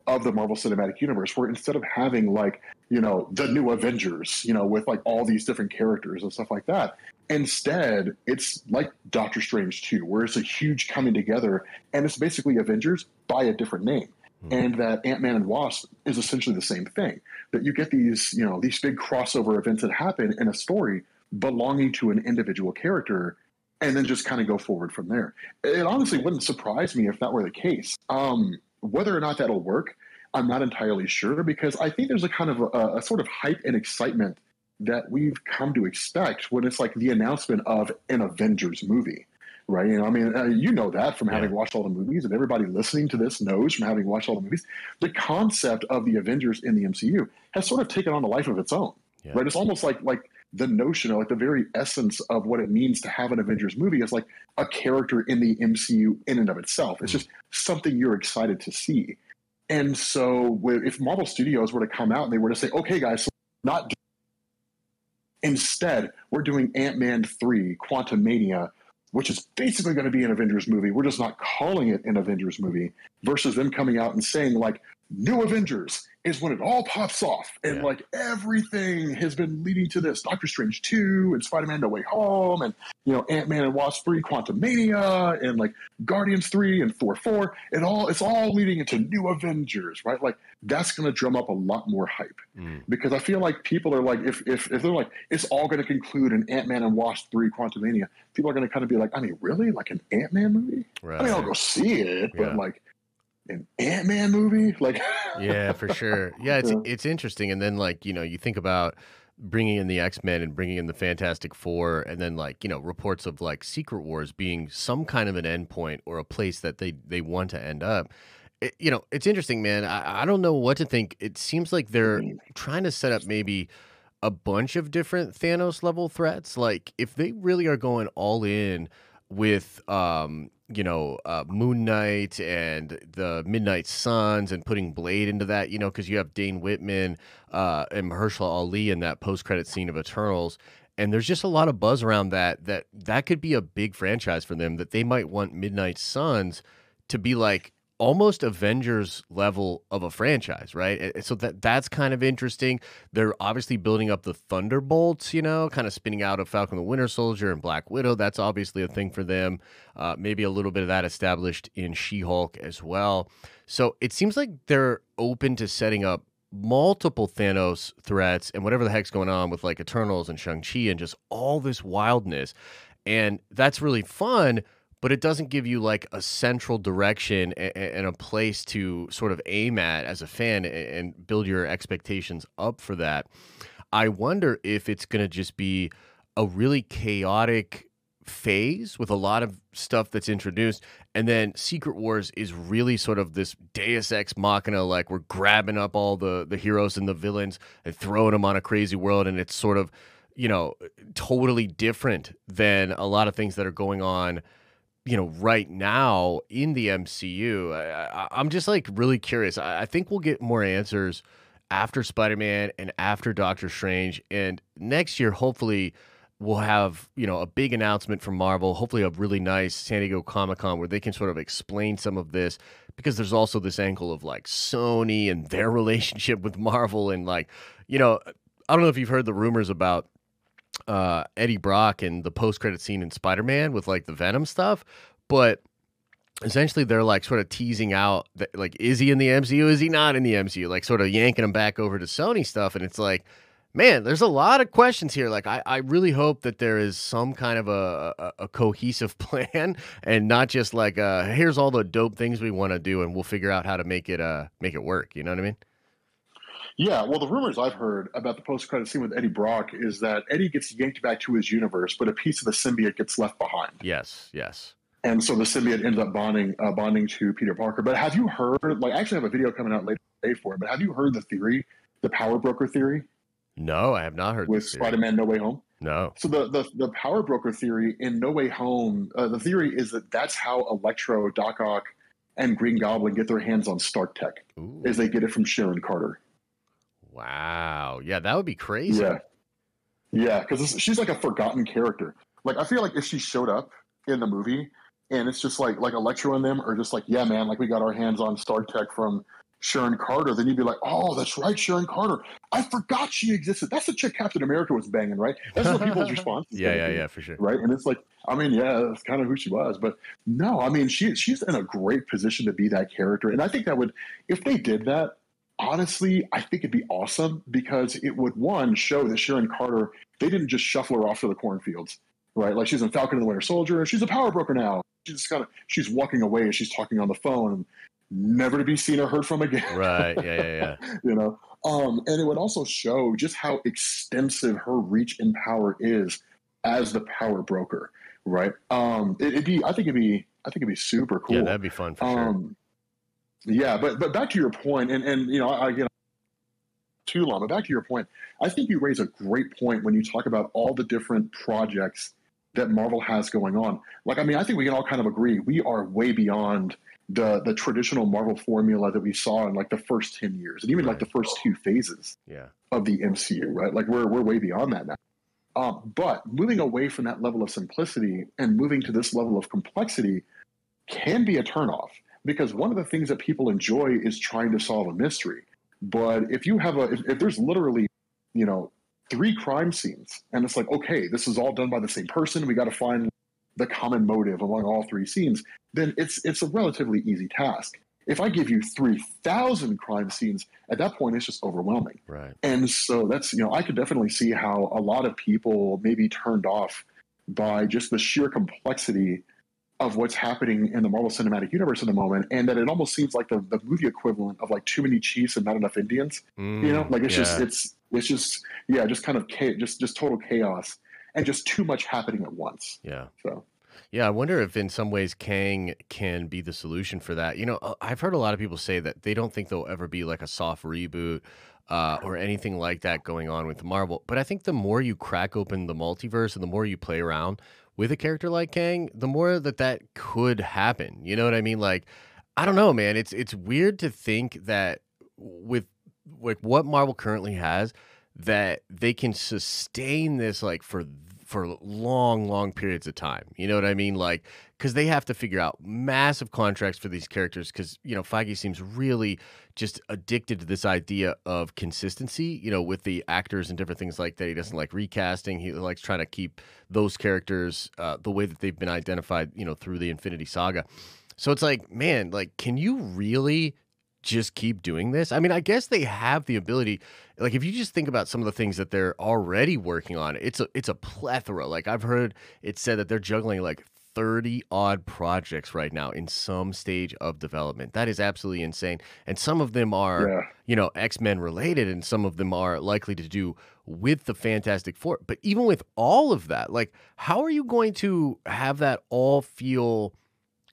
of the Marvel Cinematic Universe, where instead of having like, you know, the new Avengers, you know, with like all these different characters and stuff like that, instead it's like Doctor Strange 2, where it's a huge coming together and it's basically Avengers by a different name. Mm-hmm. And that Ant Man and Wasp is essentially the same thing. That you get these, you know, these big crossover events that happen in a story belonging to an individual character and then just kind of go forward from there. It honestly wouldn't surprise me if that were the case. Um, whether or not that'll work, I'm not entirely sure because I think there's a kind of a, a, sort of hype and excitement that we've come to expect when it's like the announcement of an Avengers movie, right? You know, I mean, uh, you know that from having yeah. watched all the movies, and everybody listening to this knows from having watched all the movies. The concept of the Avengers in the MCU has sort of taken on a life of its own, yeah. right? It's almost like like the notion, like the very essence of what it means to have an Avengers movie is like a character in the MCU in and of itself. It's mm. just something you're excited to see. And so, if Marvel Studios were to come out and they were to say, "Okay, guys, so not," instead we're doing Ant Man three, Quantumania, which is basically going to be an Avengers movie. We're just not calling it an Avengers movie. Versus them coming out and saying like, "New Avengers," is when it all pops off and yeah. like everything has been leading to this doctor strange 2 and spider-man no way home and you know ant-man and wasp 3 Quantumania, and like guardians 3 and thor 4 it all it's all leading into new avengers right like that's going to drum up a lot more hype mm. because i feel like people are like if if, if they're like it's all going to conclude in ant-man and wasp 3 Quantumania, people are going to kind of be like i mean really like an ant-man movie right. i mean i'll go see it but yeah. like an Ant Man movie? Like, yeah, for sure. Yeah, it's yeah. it's interesting. And then like you know you think about bringing in the X Men and bringing in the Fantastic Four, and then like you know reports of like Secret Wars being some kind of an endpoint or a place that they they want to end up. It, you know, it's interesting, man. I, I don't know what to think. It seems like they're mm-hmm. trying to set up maybe a bunch of different Thanos level threats. Like if they really are going all in with um you know uh, Moon Knight and the Midnight Suns and putting Blade into that, you know, because you have Dane Whitman uh, and Mahershala Ali in that post credit scene of Eternals, and there's just a lot of buzz around that. That that could be a big franchise for them. That they might want Midnight Suns to be like almost Avengers level of a franchise, right? So that that's kind of interesting. They're obviously building up the Thunderbolts, you know, kind of spinning out of Falcon the Winter Soldier and Black Widow. That's obviously a thing for them. Uh, maybe a little bit of that established in She Hulk as well. So it seems like they're open to setting up multiple Thanos threats and whatever the heck's going on with like Eternals and Shang-Chi and just all this wildness. And that's really fun but it doesn't give you like a central direction and, a place to sort of aim at as a fan and build your expectations up for that. I wonder if it's going to just be a really chaotic phase with a lot of stuff that's introduced and then secret wars is really sort of this deus ex machina like we're grabbing up all the the heroes and the villains and throwing them on a crazy world and it's sort of you know totally different than a lot of things that are going on you know, right now in the MCU. I, am just like really curious. I, I, think we'll get more answers after Spider Man and after Doctor Strange. And next year, hopefully, we'll have, you know, a big announcement from Marvel, hopefully, a really nice San Diego Comic Con where they can sort of explain some of this because there's also this angle of like Sony and their relationship with Marvel. And like, you know, I don't know if you've heard the rumors about uh, Eddie Brock and the post credit scene in Spider Man with like the Venom stuff, but essentially they're like sort of teasing out that like is he in the MCU? Is he not in the MCU? Like sort of yanking him back over to Sony stuff, and it's like. Man, there's a lot of questions here. Like, I, I really hope that there is some kind of a, a, a cohesive plan and not just like, uh, here's all the dope things we want to do and we'll figure out how to make it uh make it work. You know what I mean? Yeah, well, the rumors I've heard about the post-credit scene with Eddie Brock is that Eddie gets yanked back to his universe, but a piece of the symbiote gets left behind. Yes, yes. And so the symbiote ends up bonding uh, bonding to Peter Parker. But have you heard? Like, I actually have a video coming out later today for it. But have you heard the theory, the power broker theory? No, I have not heard. With Spider-Man: No Way Home. No. So the the, the power broker theory in No Way Home, uh, the theory is that that's how Electro, Doc Ock, and Green Goblin get their hands on Stark Tech, Ooh. is they get it from Sharon Carter. Wow. Yeah, that would be crazy. Yeah. Yeah, because she's like a forgotten character. Like I feel like if she showed up in the movie and it's just like like Electro and them are just like, yeah, man, like we got our hands on Stark Tech from Sharon Carter, then you'd be like, oh, that's right, Sharon Carter. I forgot she existed. That's the chick Captain America was banging, right? That's what people's response. yeah, yeah, yeah, for sure. Right, and it's like, I mean, yeah, that's kind of who she was, but no, I mean, she she's in a great position to be that character, and I think that would, if they did that, honestly, I think it'd be awesome because it would one show that Sharon Carter, they didn't just shuffle her off to the cornfields, right? Like she's in Falcon and the Winter Soldier, and she's a power broker now. She's just kind of she's walking away and she's talking on the phone. And, never to be seen or heard from again. Right. Yeah. Yeah. Yeah. you know, um, and it would also show just how extensive her reach and power is as the power broker. Right. Um, it, would be. I think it'd be. I think it'd be super cool. Yeah, that'd be fun for um, sure. Yeah, but but back to your point, and and you know, I again too long. But back to your point, I think you raise a great point when you talk about all the different projects that Marvel has going on. Like, I mean, I think we can all kind of agree we are way beyond the the traditional Marvel formula that we saw in like the first ten years, and even like the first two phases yeah. of the MCU, right? Like we're we're way beyond that now. Um, but moving away from that level of simplicity and moving to this level of complexity can be a turnoff because one of the things that people enjoy is trying to solve a mystery. But if you have a if, if there's literally, you know, three crime scenes and it's like, okay, this is all done by the same person, we got to find the common motive among all three scenes, then it's it's a relatively easy task. If I give you three thousand crime scenes, at that point it's just overwhelming. Right. And so that's you know I could definitely see how a lot of people may be turned off by just the sheer complexity of what's happening in the Marvel Cinematic Universe at the moment, and that it almost seems like the, the movie equivalent of like too many Chiefs and not enough Indians. Mm, you know, mm, like it's yeah. just it's it's just yeah, just kind of just just total chaos and just too much happening at once. Yeah. So. Yeah, I wonder if in some ways Kang can be the solution for that. You know, uh, I've heard a lot of people say that they don't think there'll ever be like a soft reboot uh, or anything like that going on with Marvel. But I think the more you crack open the multiverse and the more you play around with a character like Kang, the more that that could happen. You know what I mean? Like, I don't know, man. It's it's weird to think that with like what Marvel currently has, that they can sustain this like for for long, long periods of time. You know what I mean? Like, because they have to figure out massive contracts for these characters. Because you know, Feige seems really just addicted to this idea of consistency. You know, with the actors and different things like that. He doesn't like recasting. He likes trying to keep those characters uh, the way that they've been identified. You know, through the Infinity Saga. So it's like, man, like, can you really just keep doing this? I mean, I guess they have the ability. Like, if you just think about some of the things that they're already working on, it's a it's a plethora. Like I've heard it said that they're juggling like 30 odd projects right now in some stage of development. That is absolutely insane. And some of them are, yeah. you know, X Men related, and some of them are likely to do with the Fantastic Four. But even with all of that, like, how are you going to have that all feel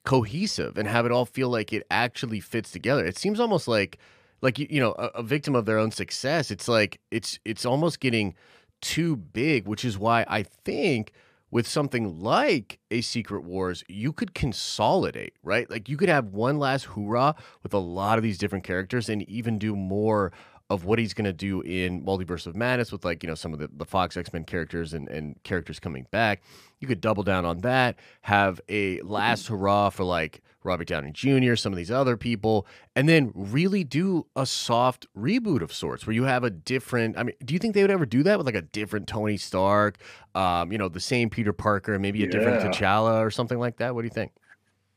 cohesive and have it all feel like it actually fits together. It seems almost like like you know a, a, victim of their own success. It's like it's it's almost getting too big, which is why I think with something like a Secret Wars, you could consolidate, right? Like you could have one last hoorah with a lot of these different characters and even do more of what he's going to do in Multiverse of Madness with like, you know, some of the, the Fox X-Men characters and, and characters coming back. You could double down on that, have a last hurrah for like Robert Downey Jr., some of these other people, and then really do a soft reboot of sorts where you have a different. I mean, do you think they would ever do that with like a different Tony Stark, um, you know, the same Peter Parker, maybe a yeah. different T'Challa or something like that? What do you think?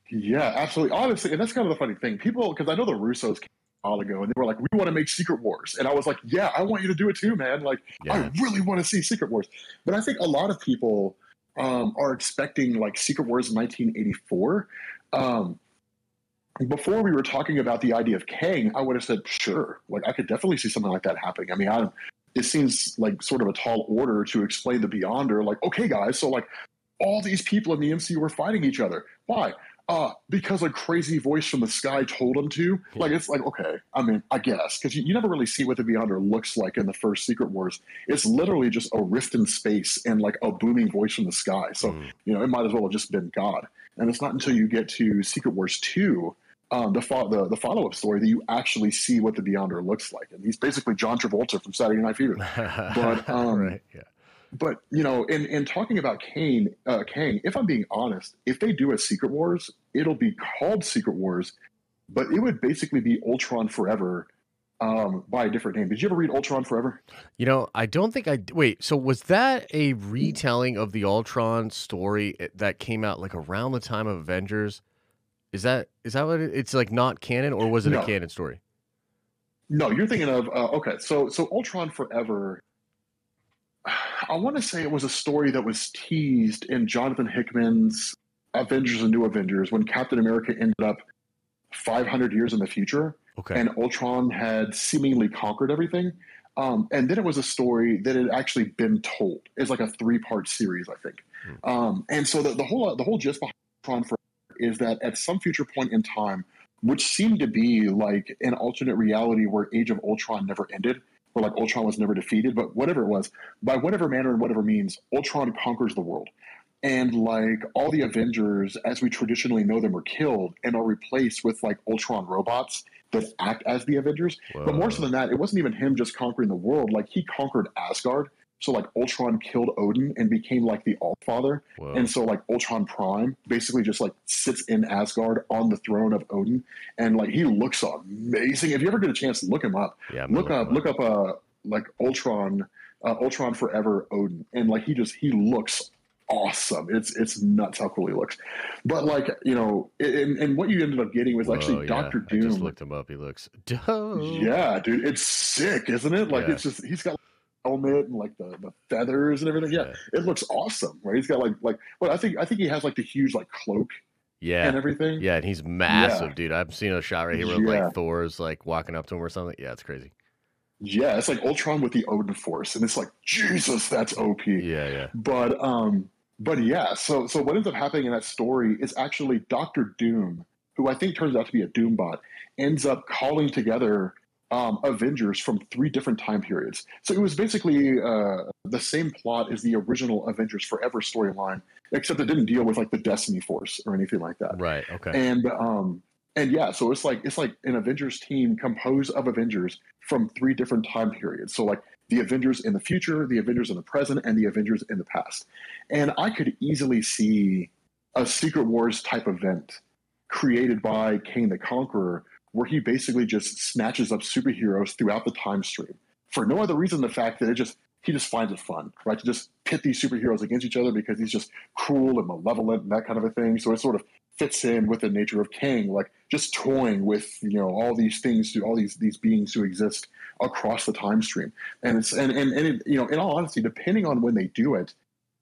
Yeah, absolutely. Honestly, and that's kind of the funny thing. People, because I know the Russos while ago, and they were like, "We want to make Secret Wars," and I was like, "Yeah, I want you to do it too, man. Like, yeah. I really want to see Secret Wars." But I think a lot of people um, are expecting like Secret Wars 1984. Um, before we were talking about the idea of Kang, I would have said, "Sure, like I could definitely see something like that happening." I mean, I, it seems like sort of a tall order to explain the Beyonder. Like, okay, guys, so like all these people in the MCU were fighting each other. Why? Uh, because a crazy voice from the sky told him to. Like, it's like, okay, I mean, I guess, because you, you, never really see what the Beyonder looks like in the first Secret Wars. It's literally just a rift in space and like a booming voice from the sky. So, mm. you know, it might as well have just been God. And it's not until you get to Secret Wars 2, um, the, fo- the, the follow up story, that you actually see what the Beyonder looks like. And he's basically John Travolta from Saturday Night Fever. But, um, right, yeah but you know, in in talking about Kane, uh, Kang, if I'm being honest, if they do a Secret Wars, it'll be called Secret Wars, but it would basically be Ultron Forever um, by a different name. Did you ever read Ultron Forever? You know, I don't think I wait. So was that a retelling of the Ultron story eh, that came out like around the time of Avengers? Is that is that what it, it's like? Not canon, or was it No. a canon story? No, you're thinking of uh, okay. So so Ultron Forever. I want to say it was a story that was teased in Jonathan Hickman's Avengers and New Avengers when Captain America ended up 500 years in the future Okay, and Ultron had seemingly conquered everything. Um, and then it was a story that had actually been told. It's like a three part series, I think. Hmm. Um, and so the, the whole the whole gist behind Ultron Forever is that at some future point in time, which seemed to be like an alternate reality where Age of Ultron never ended, where like Ultron was never defeated, but whatever it was, by whatever manner and whatever means, Ultron conquers the world. And like all the Avengers, as we traditionally know them, are killed and are replaced with like Ultron robots that act as the Avengers. But more so than that, it wasn't even him just conquering the world. Like he conquered Asgard. So like Ultron killed Odin and became like the All Father. Whoa. And so like Ultron Prime basically just like sits in Asgard on the throne of Odin. And like he looks amazing. If you ever get a chance, look him up. yeah, Look up him look up uh like Ultron uh, Ultron Forever Odin. And like he just he looks awesome. It's it's nuts how cool he looks. But like, you know, and, and what you ended up getting was Whoa, actually yeah, Doctor I just Doom. looked him up. He looks dope. Yeah, dude, it's sick, isn't it? Like Yeah. it's just he's got helmet and like the, the feathers and everything. Yeah, it looks awesome, right? He's got like like well, I think I think he has like the huge like cloak yeah, and everything. yeah, and he's massive, dude. I've seen a shot right here where Yeah. like Thor's like walking up to him or something. Yeah, it's crazy. Yeah, it's like Ultron with the Odin Force, and it's like Jesus, that's OP. Yeah, yeah. But um, but yeah, so so what ends up happening in that story is actually Doctor Doom, who I think turns out to be a Doombot, ends up calling together um, Avengers from three different time periods. So it was basically uh, the same plot as the original Avengers Forever storyline, except it didn't deal with like the Destiny Force or anything like that. Right. Okay. And um, and yeah, so it's like it's like an Avengers team composed of Avengers from three different time periods. So like the Avengers in the future, the Avengers in the present, and the Avengers in the past. And I could easily see a Secret Wars type event created by Kane the Conqueror, where he basically just snatches up superheroes throughout the time stream for no other reason than the fact that it just he just finds it fun, right? To just pit these superheroes against each other because he's just cruel and malevolent and that kind of a thing. So it sort of fits in with the nature of Kang, like just toying with you know all these things, all these these beings who exist across the time stream. And it's and and, and it, you know, in all honesty, depending on when they do it,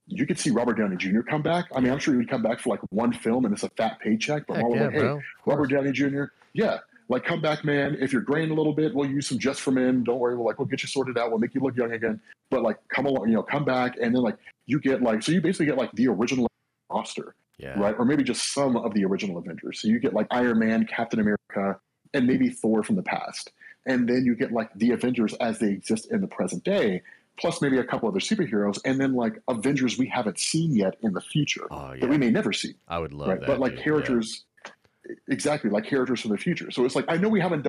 you could see Robert Downey Jr. come back. I mean, I'm sure he would come back for like one film and it's a fat paycheck. But Heck Marvel yeah, like, hey, bro. Robert. Downey Jr. Yeah, like come back, man. If you're graying a little bit, we'll use some just for men. Don't worry, we'll like we'll get you sorted out. We'll make you look young again. But like come along, you know, come back, and then like you get like so you basically get like the original roster, Yeah. right? Or maybe just some of the original Avengers. So you get like Iron Man, Captain America, and maybe Thor from the past, and then you get like the Avengers as they exist in the present day. Plus, maybe a couple other superheroes, and then like Avengers we haven't seen yet in the future Oh that we may never see I would love right? that. But like dude. Yeah. Exactly like characters from the future. So it's like I know we haven't done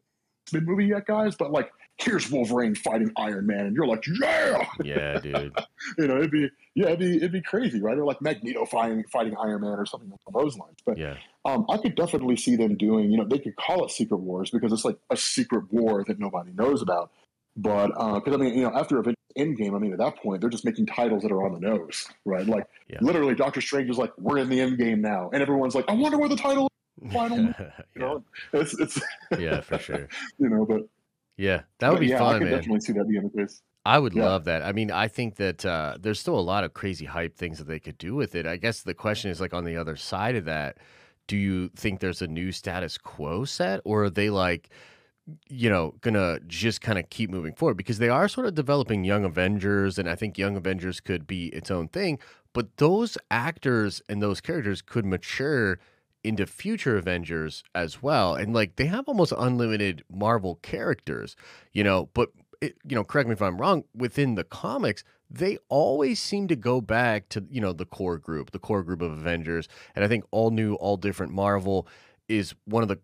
the movie yet, guys, but like here's Wolverine fighting Iron Man, and you're like, yeah, Yeah, dude. you know, it'd be yeah, it'd be it'd be crazy, right? Or like Magneto fighting fighting Iron Man or something along those lines. But Yeah. um, I could definitely see them doing, you know, they could call it Secret Wars because it's like a secret war that nobody knows about. But because I mean, you know, after Avengers Endgame, I mean, at that point, they're just making titles that are on the nose, right? Like Yeah. literally, Doctor Strange is like, "We're in the end game now," and everyone's like, "I wonder where the title." Final- You yeah. know, it's it's yeah, for sure. you know, but Yeah, that would be yeah, I fun, could man. definitely see that being the case. I would Yeah. love that. I mean, I think that uh, there's still a lot of crazy hype things that they could do with it. I guess the question is like on the other side of that, do you think there's a new status quo set or are they like you know, gonna just kind of keep moving forward because they are sort of developing Young Avengers, and I think Young Avengers could be its own thing. But those actors and those characters could mature into future Avengers as well, and like they have almost unlimited Marvel characters, you know. But it, you know, correct me if I'm wrong. Within the comics, they always seem to go back to you know the core group, the core group of Avengers, and I think all new, all different Marvel is one of the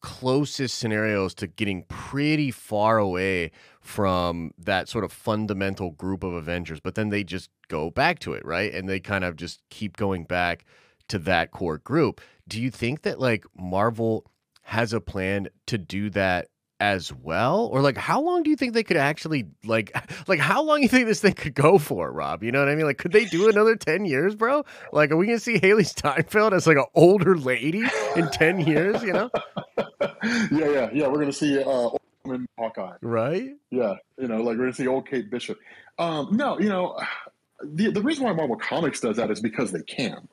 closest scenarios to getting pretty far away from that sort of fundamental group of Avengers, but then they just go back to it, right? And they kind of just keep going back to that core group. Do you think that like Marvel has a plan to do that as well? Or like how long do you think they could actually like like how long do you think this thing could go for rob? You know what i mean? Like could they do another 10 years bro? Like are we gonna see hailee steinfeld as like an older lady in 10 years you know? Yeah yeah yeah we're gonna see uh woman hawkeye. Right? Yeah you know like we're gonna see old kate bishop. Um no you know the, the reason why marvel comics does that is because they can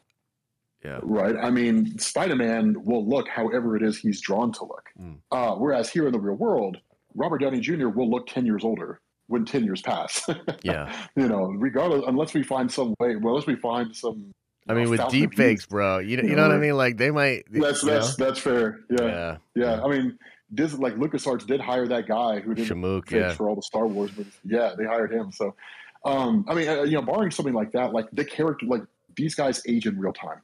yeah. Right. I mean, Spider Man will look however it is he's drawn to look. Mm. Uh, whereas here in the real world, Robert Downey Jr. will look 10 years older when 10 years pass. yeah. You know, regardless, unless we find some way, well, unless we find some. I mean, with deep fakes, bro, you, know, you know what I mean? Like, they might. That's that's that's fair. Yeah. Yeah. yeah. I mean, Disney, like LucasArts did hire that guy who did Shamook, yeah. for all the Star Wars movies. Yeah, they hired him. So, um, I mean, uh, you know, barring something like that, like the character, like these guys age in real time.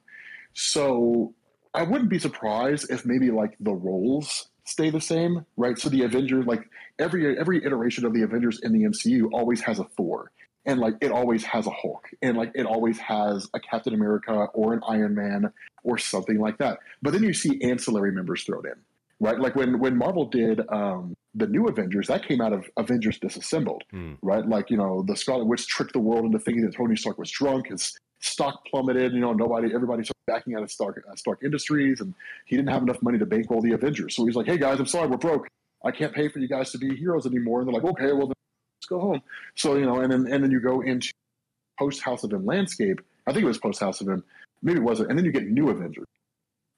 So I wouldn't be surprised if maybe like the roles stay the same, right? So the Avengers, like every every iteration of the Avengers in the MCU always has a Thor. And like it always has a Hulk, and like it always has a Captain America or an Iron Man or something like that. But then you see ancillary members thrown in, right? Like when when Marvel did um, the new Avengers, that came out of Avengers Disassembled, mm. right? Like you know the Scarlet Witch tricked the world into thinking that Tony Stark was drunk. His stock plummeted. You know, nobody, everybody started backing out of Stark, uh, Stark Industries, and he didn't have enough money to bankroll the Avengers. So he's like, "Hey guys, I'm sorry, we're broke. I can't pay for you guys to be heroes anymore." And they're like, "Okay, well, then let's go home." So you know, and then and then you go into post House of M landscape. I think it was post House of M. Maybe it wasn't. And then you get new Avengers,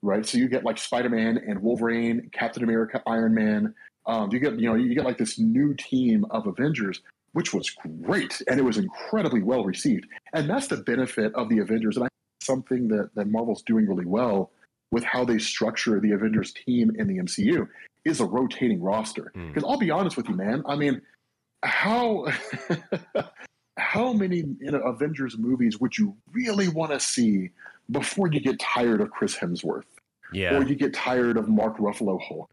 right? So you get like Spider Man and Wolverine, Captain America, Iron Man. Um, you get you know you get like this new team of Avengers which was great and it was incredibly well received. And that's the benefit of the Avengers. And I something that, that Marvel's doing really well with how they structure the Avengers team in the MCU is a rotating roster. Because mm. I'll be honest with you, man. I mean, how how many you know, Avengers movies would you really want to see before you get tired of Chris Hemsworth? Yeah. Or you get tired of Mark Ruffalo Hulk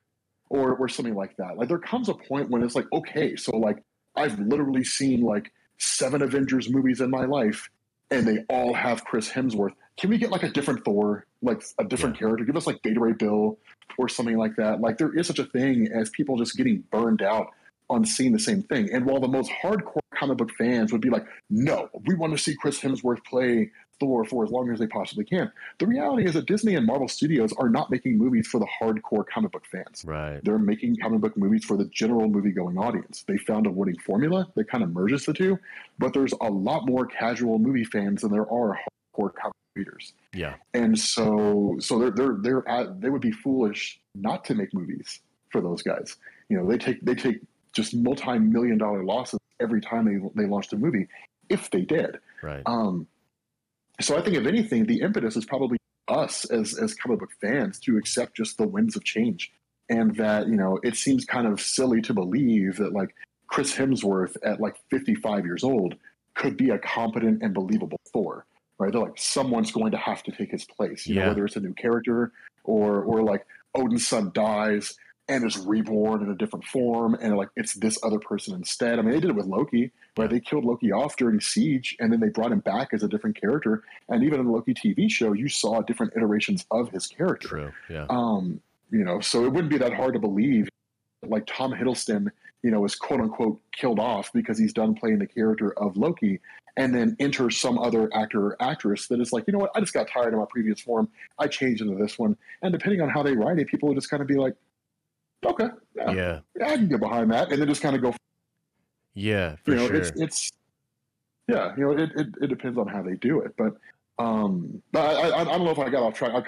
or or something like that. Like there comes a point when it's like, okay, so like I've literally seen like seven Avengers movies in my life, and they all have Chris Hemsworth. Can we get like a different Thor, like a different yeah. character? Give us like Beta Ray Bill or something like that. Like there is such a thing as people just getting burned out on seeing the same thing. And while the most hardcore comic book fans would be like, no, we want to see Chris Hemsworth play Thor for as long as they possibly can. The reality is that Disney and Marvel Studios are not making movies for the hardcore comic book fans. Right. They're making comic book movies for the general movie going audience. They found a winning formula that kind of merges the two, but there's a lot more casual movie fans than there are hardcore comic readers. Yeah. And so so they're they're they're at, they would be foolish not to make movies for those guys. You know, they take they take just multi-million dollar losses every time they they launched a movie if they did. Right. Um so I think if anything, the impetus is probably us as as comic book fans to accept just the winds of change, and that you know it seems kind of silly to believe that like Chris Hemsworth at like 55 years old could be a competent and believable Thor, right? They're like someone's going to have to take his place, you yeah. know, whether it's a new character or or like Odin's son dies and is reborn in a different form and like it's this other person instead. I mean, they did it with Loki, right? They killed Loki off during Siege and then they brought him back as a different character. And even in the Loki TV show, you saw different iterations of his character. True. Yeah. Um, you know, so it wouldn't be that hard to believe like Tom Hiddleston, you know, is quote unquote killed off because he's done playing the character of Loki and then enter some other actor or actress that is like, you know what, I just got tired of my previous form. I changed into this one. And depending on how they write it, people will just kind of be like, okay, yeah, yeah, I can get behind that, and then just kind of go. Yeah, you know, sure. it's it's yeah, you know, it, it, it depends on how they do it, but um, I, I, I don't know if I got off track.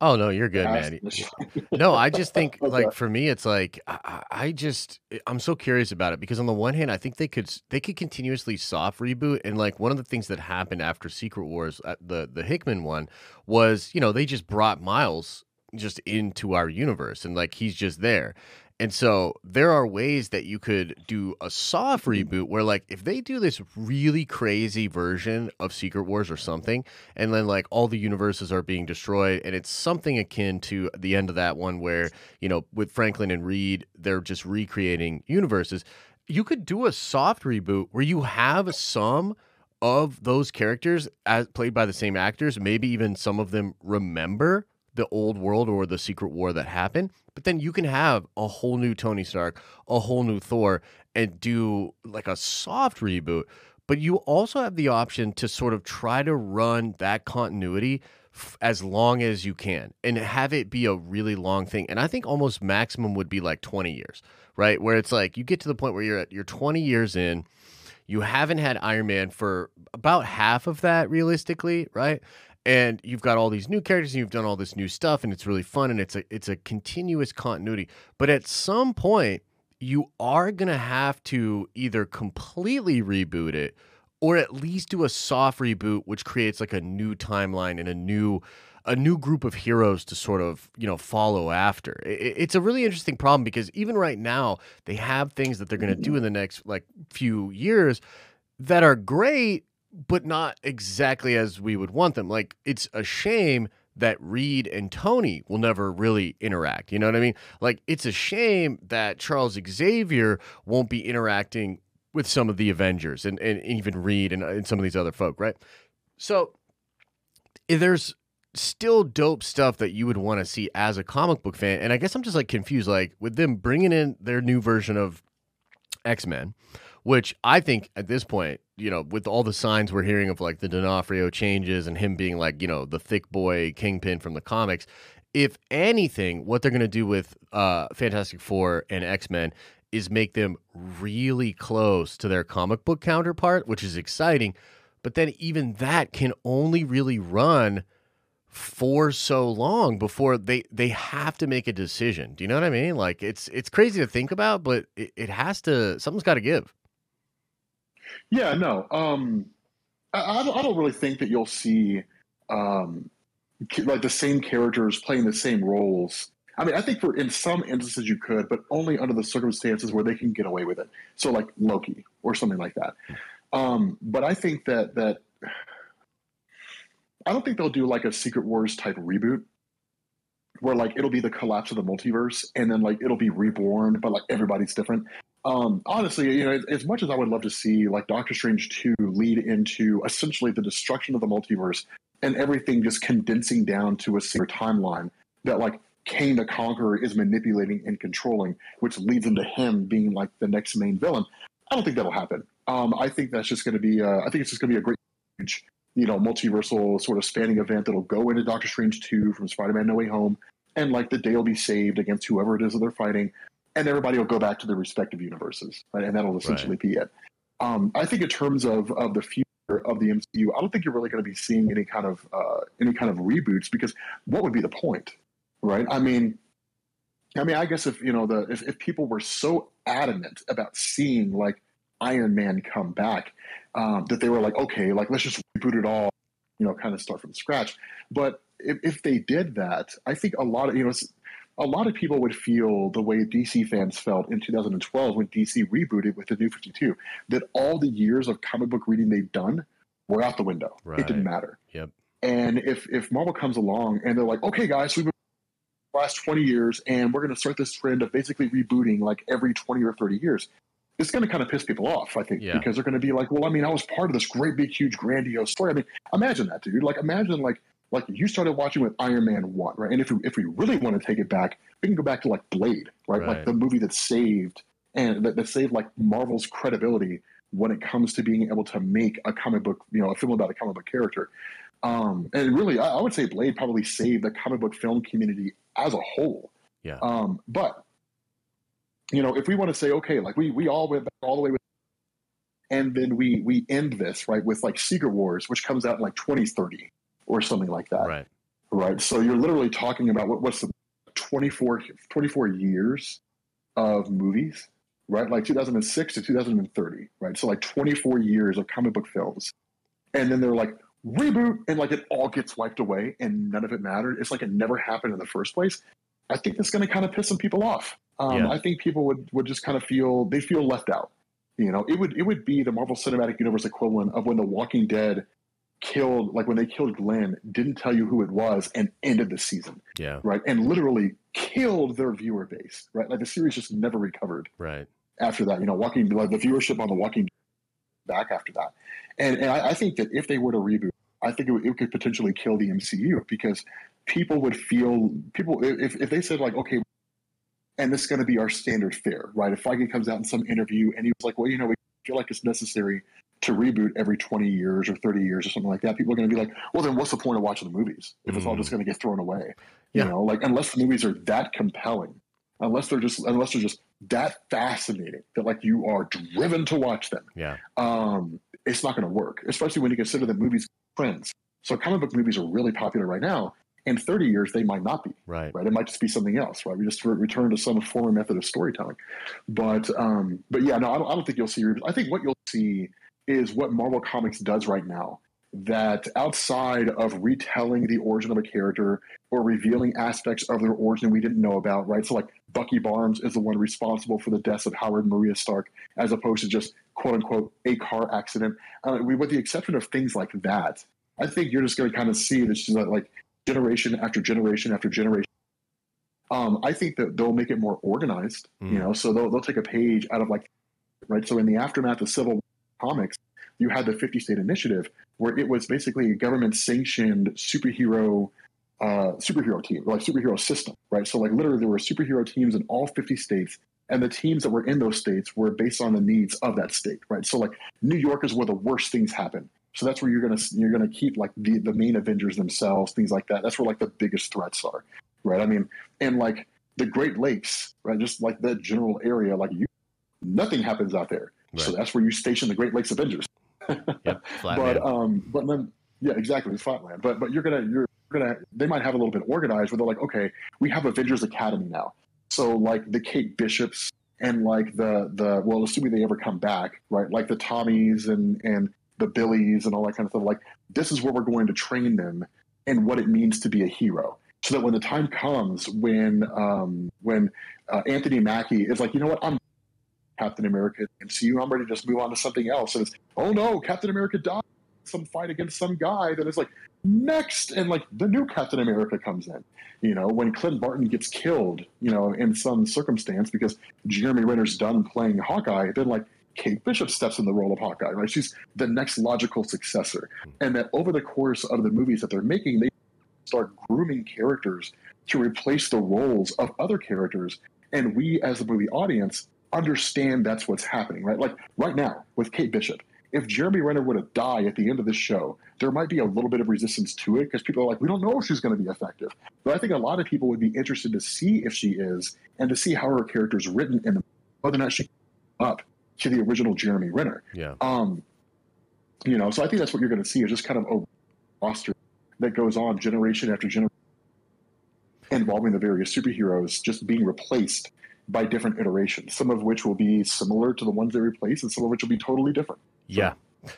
Oh no, you're good, man. no, I just think okay. like for me, it's like I, I, just I'm so curious about it because on the one hand, I think they could they could continuously soft reboot, and like one of the things that happened after Secret Wars, uh, the the Hickman one, was you know they just brought Miles just into our universe and like he's just there. And so there are ways that you could do a soft reboot where like if they do this really crazy version of Secret Wars or something and then like all the universes are being destroyed and it's something akin to the end of that one where, you know, with Franklin and Reed, they're just recreating universes. You could do a soft reboot where you have some of those characters as played by the same actors, maybe even some of them remember the old world or the secret war that happened. But then you can have a whole new Tony Stark, a whole new Thor, and do like a soft reboot. But you also have the option to sort of try to run that continuity f- as long as you can and have it be a really long thing. And I think almost maximum would be like 20 years, right? Where it's like you get to the point where you're at you're 20 years in, you haven't had Iron Man for about half of that realistically, right? And you've got all these new characters and you've done all this new stuff and it's really fun and it's a it's a continuous continuity. But at some point you are going to have to either completely reboot it or at least do a soft reboot which creates like a new timeline and a new a new group of heroes to sort of you know follow after it's a really interesting problem because even right now they have things that they're going to do mm-hmm. in the next like few years that are great but not exactly as we would want them like it's a shame that Reed and Tony will never really interact. You know what I mean? Like it's a shame that Charles Xavier won't be interacting with some of the Avengers and, and even Reed and, and some of these other folk, right? So eh, there's still dope stuff that you would want to see as a comic book fan. And I guess I'm just like confused, like with them bringing in their new version of X Men, which I think at this point, you know, with all the signs we're hearing of like the D'Onofrio changes and him being like, you know, the thick boy kingpin from the comics, if anything, what they're going to do with uh, Fantastic Four and X Men is make them really close to their comic book counterpart, which is exciting. But then even that can only really run for so long before they they have to make a decision. Do you know what I mean? Like it's it's crazy to think about, but it, it has to something's got to give. Yeah, no. Um, I, I don't really think that you'll see um, like the same characters playing the same roles. I mean, I think for in some instances you could, but only under the circumstances where they can get away with it. So like Loki or something like that. Um, but I think that that I don't think they'll do like a Secret Wars type reboot where like it'll be the collapse of the multiverse and then like it'll be reborn, but like everybody's different. Um, honestly, you know, as much as I would love to see like Doctor Strange 2 lead into essentially the destruction of the multiverse and everything just condensing down to a single timeline that like Kane the Conqueror is manipulating and controlling, which leads into him being like the next main villain. I don't think that'll happen. Um, I think that's just going to be. Uh, I think it's just going to be a great, you know, multiversal sort of spanning event that'll go into Doctor Strange two from Spider Man No Way Home, and like the day will be saved against whoever it is that they're fighting, and everybody will go back to their respective universes, right? and that'll essentially right. be it. Um, I think in terms of of the future of the MCU, I don't think you're really going to be seeing any kind of uh, any kind of reboots because what would be the point, right? I mean, I mean, I guess if you know the if, if people were so adamant about seeing like Iron Man come back, um, that they were like, okay, like let's just reboot it all, you know, kind of start from scratch. But if, if they did that, I think a lot of you know a lot of people would feel the way DC fans felt in 2012 when DC rebooted with the New 52, that all the years of comic book reading they've done were out the window. Right. It didn't matter. Yep. And if if Marvel comes along and they're like, okay, guys, we've been last 20 years and we're going to start this trend of basically rebooting like every 20 or 30 years it's going to kind of piss people off, I think, yeah. because they're going to be like, well, I mean, I was part of this great, big, huge, grandiose story. I mean, imagine that, dude. Like, imagine like like you started watching with Iron Man one, right? And if we, if we really want to take it back, we can go back to like Blade, right? right. Like the movie that saved and that, that saved like Marvel's credibility when it comes to being able to make a comic book, you know, a film about a comic book character. Um, and really, I, I would say Blade probably saved the comic book film community as a whole. Yeah. Um, but you know, if we want to say, okay, like we we all went back all the way with, and then we we end this right with like Secret Wars, which comes out in like 2030 or something like that. Right. Right. So you're literally talking about what, what's the 24, 24 years of movies, right? Like 2006 to 2030, right? So like 24 years of comic book films. And then they're like, reboot, and like it all gets wiped away and none of it mattered. It's like it never happened in the first place. I think that's going to kind of piss some people off. Um, yeah. I think people would, would just kind of feel, they feel left out. You know, it would, it would be the Marvel Cinematic Universe equivalent of when The Walking Dead killed like when they killed Glenn, didn't tell you who it was and ended the season. Yeah. Right. And literally killed their viewer base. Right. Like the series just never recovered. Right. After that, you know, walking like the viewership on the walking back after that. And and I, I think that if they were to reboot, I think it, it could potentially kill the MCU because people would feel people if, if they said like, okay, and this is going to be our standard fare, right? If Feige comes out in some interview and he was like, well, you know, we feel like it's necessary to reboot every 20 years or 30 years or something like that, people are going to be like, well, then what's the point of watching the movies if it's all just mm. going to get thrown away? Yeah. You know, like unless the movies are that compelling, unless they're just unless they're just that fascinating that like you are driven to watch them. Yeah. Um, it's not going to work, especially when you consider that movies trends. So comic book movies are really popular right now. In 30 years, they might not be. Right. Right. It might just be something else. Right. We just return to some former method of storytelling. But um, but yeah, no, I don't, I don't think you'll see. I think what you'll see is what Marvel Comics does right now. That outside of retelling the origin of a character or revealing aspects of their origin we didn't know about, right? So, like Bucky Barnes is the one responsible for the deaths of Howard and Maria Stark, as opposed to just quote unquote a car accident. Uh, with the exception of things like that, I think you're just going to kind of see this like generation after generation after generation. Um, I think that they'll make it more organized, mm. you know, so they'll, they'll take a page out of like, right. So in the aftermath of Civil Comics, you had the 50 state initiative where it was basically a government sanctioned superhero uh, superhero team, like superhero system, right? So like literally there were superhero teams in all 50 states and the teams that were in those states were based on the needs of that state, right? So like New York is where the worst things happen. So that's where you're gonna you're gonna keep like the the main Avengers themselves, things like that. That's where like the biggest threats are, right? I mean, and like the Great Lakes, right? Just like that general area, like you, nothing happens out there. Right. So that's where you station the Great Lakes Avengers. yep, but um, but then yeah, exactly, it's flatland. But but you're gonna you're gonna they might have a little bit organized where they're like, okay, we have Avengers Academy now. So like the Kate Bishops and like the the well, assuming they ever come back, right? Like the Tommies and and the Billies and all that kind of stuff. Like, this is where we're going to train them and what it means to be a hero. So that when the time comes when um, when uh, Anthony Mackie is like, you know what, I'm Captain America MCU, I'm ready to just move on to something else. And it's, oh no, Captain America died some fight against some guy that is like next and like the new captain america comes in you know when clint barton gets killed you know in some circumstance because jeremy renner's done playing hawkeye then like Kate Bishop steps in the role of Hawkeye, right? She's the next logical successor. Hmm. And that over the course of the movies that they're making, they start grooming characters to replace the roles of other characters. And we, as the movie audience, understand that's what's happening, right? Like right now with Kate Bishop, if Jeremy Renner were to die at the end of this show, there might be a little bit of resistance to it because people are like, we don't know if she's going to be effective. But I think a lot of people would be interested to see if she is and to see how her character is written and whether or not she up to the original Jeremy Renner. Yeah. Um, you know, so I think that's what you're going to see is just kind of a roster that goes on generation after generation, involving the various superheroes just being replaced by different iterations. Some of which will be similar to the ones they replace, and some of which will be totally different. Yeah,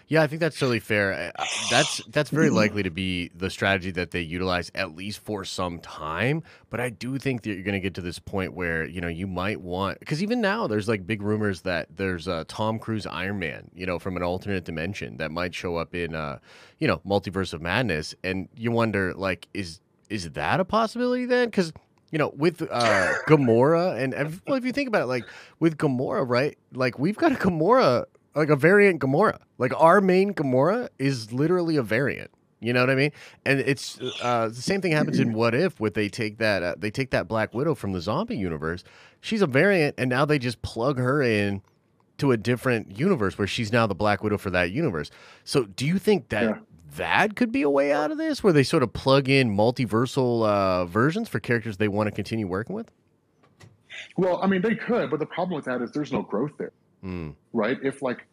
yeah, I think that's totally fair. That's that's very likely to be the strategy that they utilize at least for some time. But I do think that you're going to get to this point where you know you might want because even now there's like big rumors that there's a Tom Cruise Iron Man, you know, from an alternate dimension that might show up in uh, you know, Multiverse of Madness, and you wonder like is is that a possibility then? Because you know, with uh, Gamora, and well, if you think about it, like with Gamora, right? Like we've got a Gamora like a variant Gamora. Like our main Gamora is literally a variant. You know what I mean? And it's uh, the same thing happens in What If, with they take that uh, they take that Black Widow from the zombie universe. She's a variant, and now they just plug her in to a different universe where she's now the Black Widow for that universe. So, do you think that yeah. that could be a way out of this, where they sort of plug in multiversal uh, versions for characters they want to continue working with? Well, I mean, they could, but the problem with that is there's no growth there mm. right? If like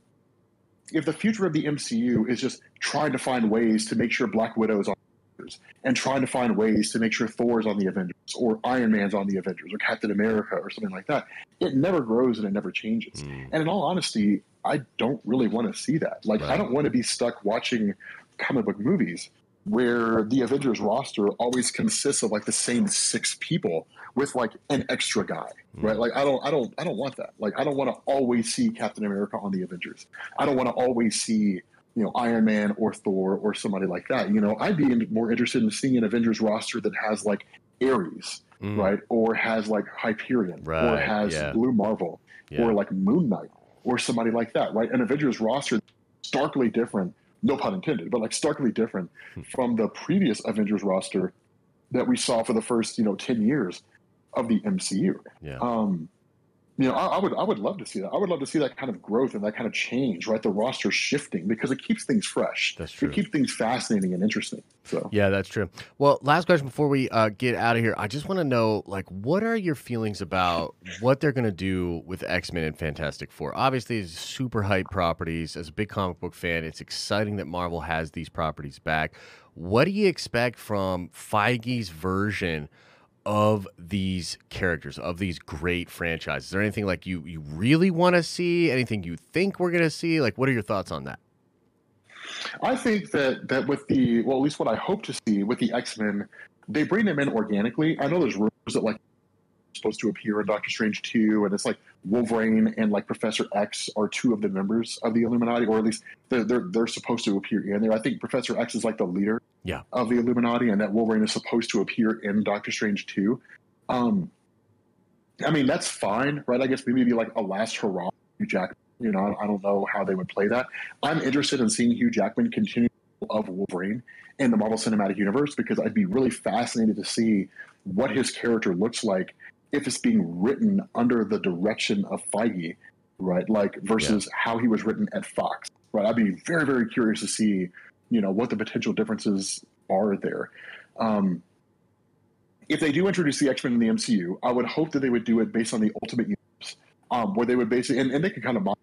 if the future of the MCU is just trying to find ways to make sure Black Widow's on Avengers and trying to find ways to make sure Thor's on the Avengers or Iron Man's on the Avengers or Captain America or something like that, it never grows and it never changes. Mm. And in all honesty, I don't really want to see that. Like, right. I don't want to be stuck watching comic book movies where the Avengers roster always consists of like the same six people with like an extra guy, mm. right? Like I don't, I don't, I don't want that. Like I don't want to always see Captain America on the Avengers. I don't want to always see you know Iron Man or Thor or somebody like that. You know, I'd be more interested in seeing an Avengers roster that has like Ares, mm. right, or has like Hyperion, right. or has yeah. Blue Marvel, yeah. or like Moon Knight, or somebody like that, right? An Avengers roster starkly different no pun intended, but like starkly different from the previous Avengers roster that we saw for the first you know ten years of the MCU. Yeah. Um, you know, I, I, would I would love to see that. I would love to see that kind of growth and that kind of change, right? The roster shifting because it keeps things fresh. That's true. It keeps things fascinating and interesting. So yeah, that's true. Well, last question before we uh, get out of here, I just want to know, like, what are your feelings about what they're going to do with X Men and Fantastic Four? Obviously, it's super hype properties. As a big comic book fan, it's exciting that Marvel has these properties back. What do you expect from Feige's version? Of these characters of these great franchises? Is there anything like you you really want to see? Anything you think we're going to see? Like, what are your thoughts on that? I think that that with the well, at least what I hope to see with the X Men, they bring them in organically. I know there's rumors that like supposed to appear in Doctor Strange 2, and it's like Wolverine and like Professor X are two of the members of the Illuminati, or at least they're they're, they're supposed to appear in there. I think Professor X is like the leader yeah. of the Illuminati, and that Wolverine is supposed to appear in Doctor Strange 2. Um, I mean, that's fine, right? I guess maybe be like a last hurrah, Hugh Jackman. You know, I don't know how they would play that. I'm interested in seeing Hugh Jackman continue of Wolverine in the Marvel Cinematic Universe because I'd be really fascinated to see what his character looks like if it's being written under the direction of Feige, right? Like versus yeah. how he was written at Fox, right? I'd be very, very curious to see, you know, what the potential differences are there. Um, if they do introduce the X Men in the MCU, I would hope that they would do it based on the Ultimate Universe, um, where they would basically, and, and they could kind of mock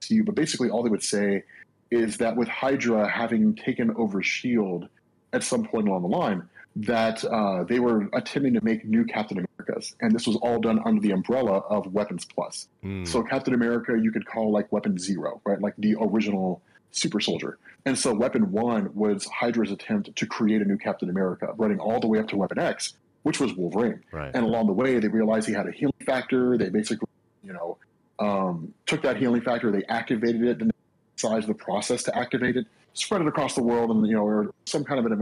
MCU, but basically all they would say is that with Hydra having taken over Shield at some point along the line, that uh, they were attempting to make new Captain Americas, and this was all done under the umbrella of Weapons Plus. Mm. So Captain America, you could call like Weapon Zero, right? Like the original super soldier. And so Weapon One was Hydra's attempt to create a new Captain America, running all the way up to Weapon X, which was Wolverine. Right. And along the way, they realized he had a healing factor. They basically, you know, um, took that healing factor, they activated it, and size the process to activate it, spread it across the world, and you know, or some kind of an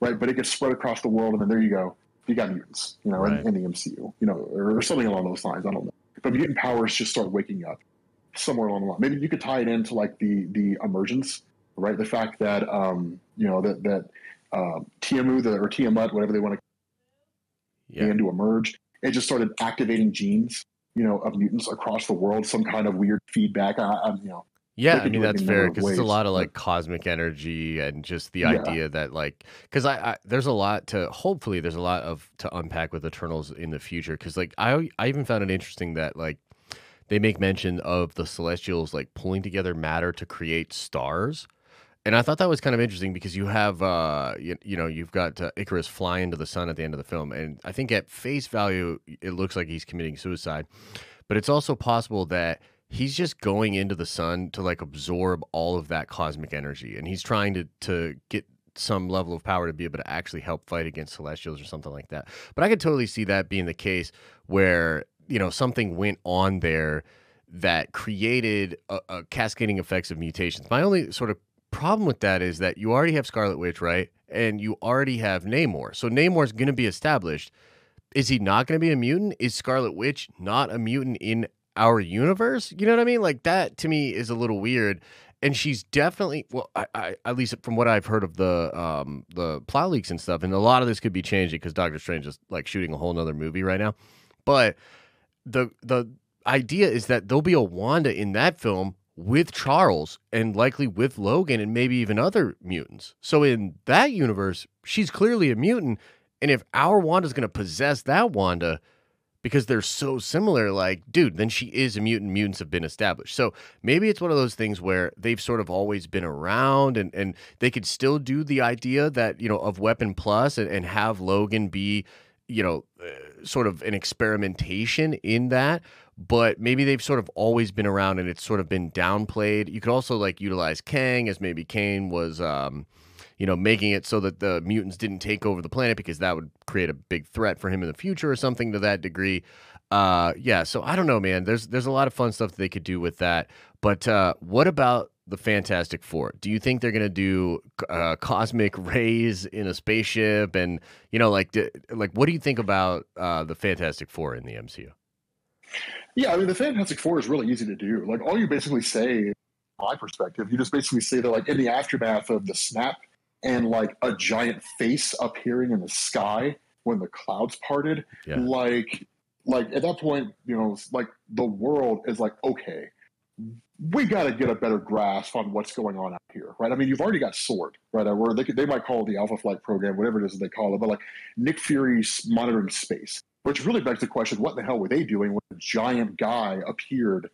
right? But it gets spread across the world, and then there you go. You got mutants, you know, right. in, in, the MCU, you know, or, or something along those lines. I don't know. But mutant powers just start waking up somewhere along the line. Maybe you could tie it into like the the emergence, right? The fact that um, you know that that uh, Tiamu the, or Tiamut, whatever they want to, yeah. to emerge, it just started activating genes, you know, of mutants across the world. Some kind of weird feedback. I, I you know, yeah, I mean that's fair because it's a lot of like cosmic energy and just the yeah. idea that like because I, I, there's a lot to hopefully there's a lot of to unpack with Eternals in the future because like I I even found it interesting that like they make mention of the Celestials like pulling together matter to create stars. And I thought that was kind of interesting because you have, uh, you, you know, you've got uh, Ikaris fly into the sun at the end of the film, and I think at face value, it looks like he's committing suicide, but it's also possible that he's just going into the sun to like absorb all of that cosmic energy and he's trying to to get some level of power to be able to actually help fight against celestials or something like that. But i could totally see that being the case where you know something went on there that created a, a cascading effects of mutations. My only sort of problem with that is that you already have scarlet witch right? And you already have namor. So namor's going to be established. Is he not going to be a mutant? Is Scarlet Witch not a mutant in our universe. You know what I mean? Like that to me is a little weird. And she's definitely well, I, I, at least from what I've heard of the um the plot leaks and stuff, and a lot of this could be changing because Doctor Strange is like shooting a whole nother movie right now. But the the idea is that there'll be a Wanda in that film with Charles and likely with Logan and maybe even other mutants. So in that universe, she's clearly a mutant. And if our Wanda's going to possess that Wanda, because they're so similar like dude then she is a mutant mutants have been established. So maybe it's one of those things where they've sort of always been around and and they could still do the idea that you know of weapon plus and, and have logan be you know uh, sort of an experimentation in that but maybe they've sort of always been around and it's sort of been downplayed. You could also like utilize kang as maybe kang was um you know, making it so that the mutants didn't take over the planet because that would create a big threat for him in the future or something to that degree. Uh, yeah, so I don't know, man. There's there's a lot of fun stuff they could do with that. But uh, what about the Fantastic Four? Do you think they're gonna do uh, cosmic rays in a spaceship? And you know, like, like what do you think about uh, the Fantastic Four in the MCU? Yeah, I mean, the Fantastic Four is really easy to do. Like, all you basically say, my perspective, you just basically say that, like, in the aftermath of the snap and like a giant face appearing in the sky when the clouds parted. Yeah. Like, like at that point, you know, like the world is like, okay, we got to get a better grasp on what's going on out here, right? I mean, you've already got Sword, right? Where they, they might call it the Alpha Flight program, whatever it is that they call it, but like Nick Fury's monitoring space, which really begs the question: What the hell were they doing when a giant guy appeared,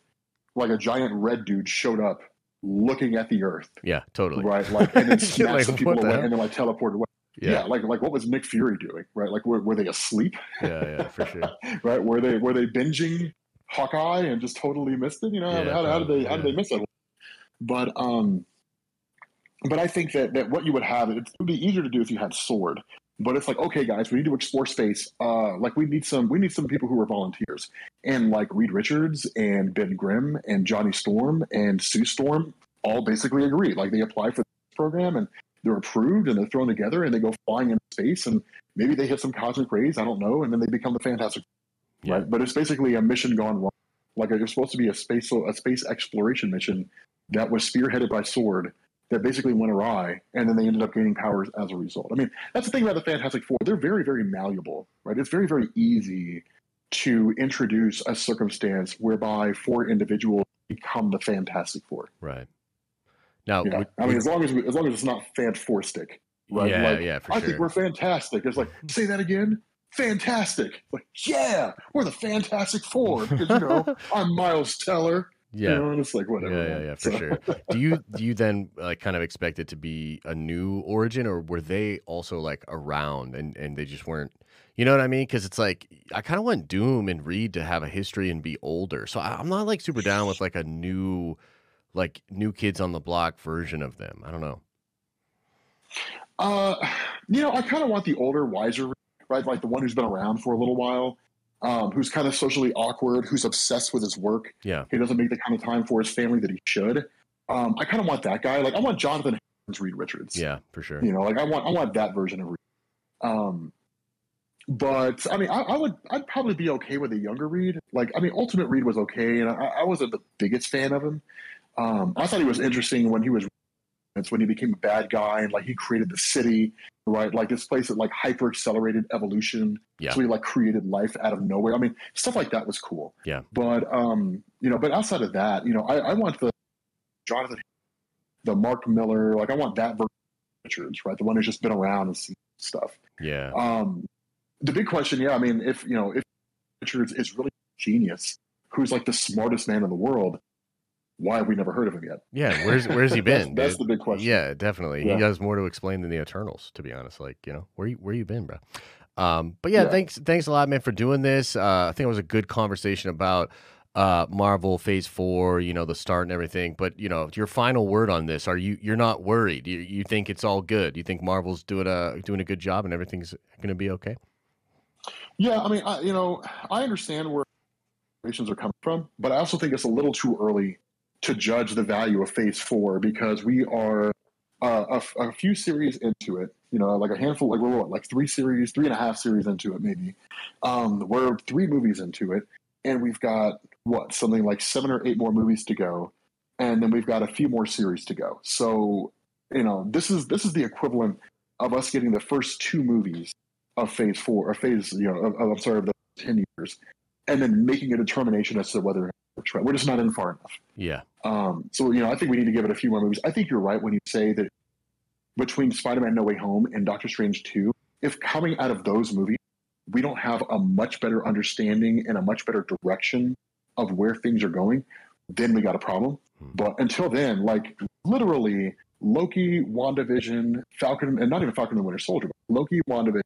like a giant red dude showed up, looking at the Earth, Yeah, totally. right? Like and then snatched Like, people the away hell? and then like teleported away. Yeah. Yeah, like like what was Nick Fury doing, right? Like were, were they asleep, yeah, yeah, for sure. right? Were they were they binging Hawkeye and just totally missed it? You know, how, Yeah, how, how did they how did they miss it? But um, but I think that that what you would have it would be easier to do if you had Sword. But it's like, okay, guys, we need to explore space. Uh, like we need some we need some people who are volunteers, and like Reed Richards and Ben Grimm and Johnny Storm and Sue Storm all basically agree. Like they apply for this program and they're approved and they're thrown together and they go flying into space and maybe they hit some cosmic rays. I don't know, and then they become the Fantastic Yeah. right? But it's basically a mission gone wrong. Like it was supposed to be a space a space exploration mission that was spearheaded by Sword that basically went awry, and then they ended up gaining powers as a result. I mean, that's the thing about the Fantastic Four; they're very, very malleable, right? It's very, very easy to introduce a circumstance whereby four individuals become the Fantastic Four. Right. Now, Yeah, would- I mean, as long as we, as long as it's not fan four stick, right? yeah, like, yeah, for sure. I sure. think we're fantastic. It's like, say that again. Fantastic. Like, yeah, we're the Fantastic Four. Because, you know, I'm Miles Teller. Yeah. You know, and it's like, whatever. Yeah, yeah, yeah, for So- sure. Do you do you then like kind of expect it to be a new origin, or were they also like around and and they just weren't? You know what I mean? Because it's like I kind of want Doom and Reed to have a history and be older. So I, I'm not like super down with like a new, like new kids on the block version of them. I don't know. Uh, you know, I kind of want the older, wiser, right? Like the one who's been around for a little while, um, who's kind of socially awkward, who's obsessed with his work. Yeah, He doesn't make the kind of time for his family that he should. Um, I kind of want that guy. Like, I want Jonathan Harris, Reed Richards. yeah, for sure. You know, like I want, I want that version of Reed. Um, but I mean, I, I would, I'd probably be okay with a younger Reed. Like, I mean, Ultimate Reed was okay, and I, I wasn't the biggest fan of him. Um, I thought he was interesting when he was. It's when he became a bad guy and like he created the city, right? Like this place that like hyper accelerated evolution. Yeah. So he like created life out of nowhere. I mean, stuff like that was cool. Yeah. But um, you know, but outside of that, you know, I, I want the Jonathan, the Mark Millar, like I want that version of Richards, right? The one who's just been around and seen stuff. Yeah, Um, the big question, yeah, I mean, if you know, if Richards is really genius, who's like the smartest man in the world, why have we never heard of him yet? yeah. Where's where's he been? That's, dude? the big question. Yeah, definitely. Yeah. He has more to explain than the Eternals, to be honest. Like, you know, where you where you been, bro? Um, but yeah, Yeah. thanks thanks a lot, man, for doing this. Uh, I think it was a good conversation about uh Marvel Phase Four, you know, the start and everything. But you know, your final word on this: Are you you're not worried? You you think it's all good? You think Marvel's doing a doing a good job and everything's going to be okay? Yeah, I mean, I, you know, I understand where are coming from, but I also think it's a little too early to judge the value of Phase Four because we are uh, a, few series into it. You know, like a handful, like we're what, like three series, three and a half series into it, maybe. Um, we're three movies into it, and we've got what something like seven or eight more movies to go, and then we've got a few more series to go. So, you know, this is this is the equivalent of us getting the first two movies of Phase Four, or Phase, you know, of, of, I'm sorry, of the ten years, and then making a determination as to whether. Right, we're just not in far enough. Yeah, Um, so you know, I think we need to give it a few more movies. I think you're right when you say that between Spider-Man: No Way Home and Doctor Strange Two, if coming out of those movies we don't have a much better understanding and a much better direction of where things are going, then we got a problem. Hmm. But until then, like literally, Loki, WandaVision, Falcon, and not even Falcon and the Winter Soldier, but Loki, WandaVision,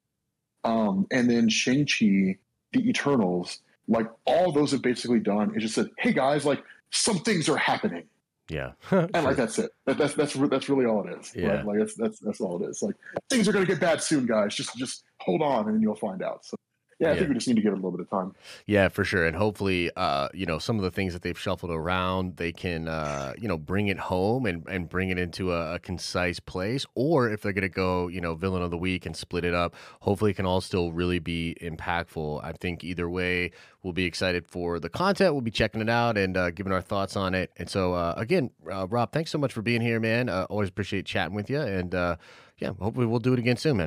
um, and then Shang Chi, the Eternals, like all those have basically done is just said, "Hey guys, like some things are happening." yeah. And Sure. like that's it. That, that's that's that's really all it is. Yeah. Right? Like that's that's that's all it is. Like things are gonna get bad soon, guys. Just just hold on, and you'll find out. So yeah, I Yeah. think we just need to give it a little bit of time. Yeah, for sure. And hopefully, uh, you know, some of the things that they've shuffled around, they can, uh, you know, bring it home and, and bring it into a, a concise place. Or if they're going to go, you know, villain of the week and split it up, hopefully it can all still really be impactful. I think either way, we'll be excited for the content. We'll be checking it out and uh, giving our thoughts on it. And so, uh, again, uh, Rob, thanks so much for being here, man. Uh, always appreciate chatting with you. And uh, yeah, hopefully we'll do it again soon, man.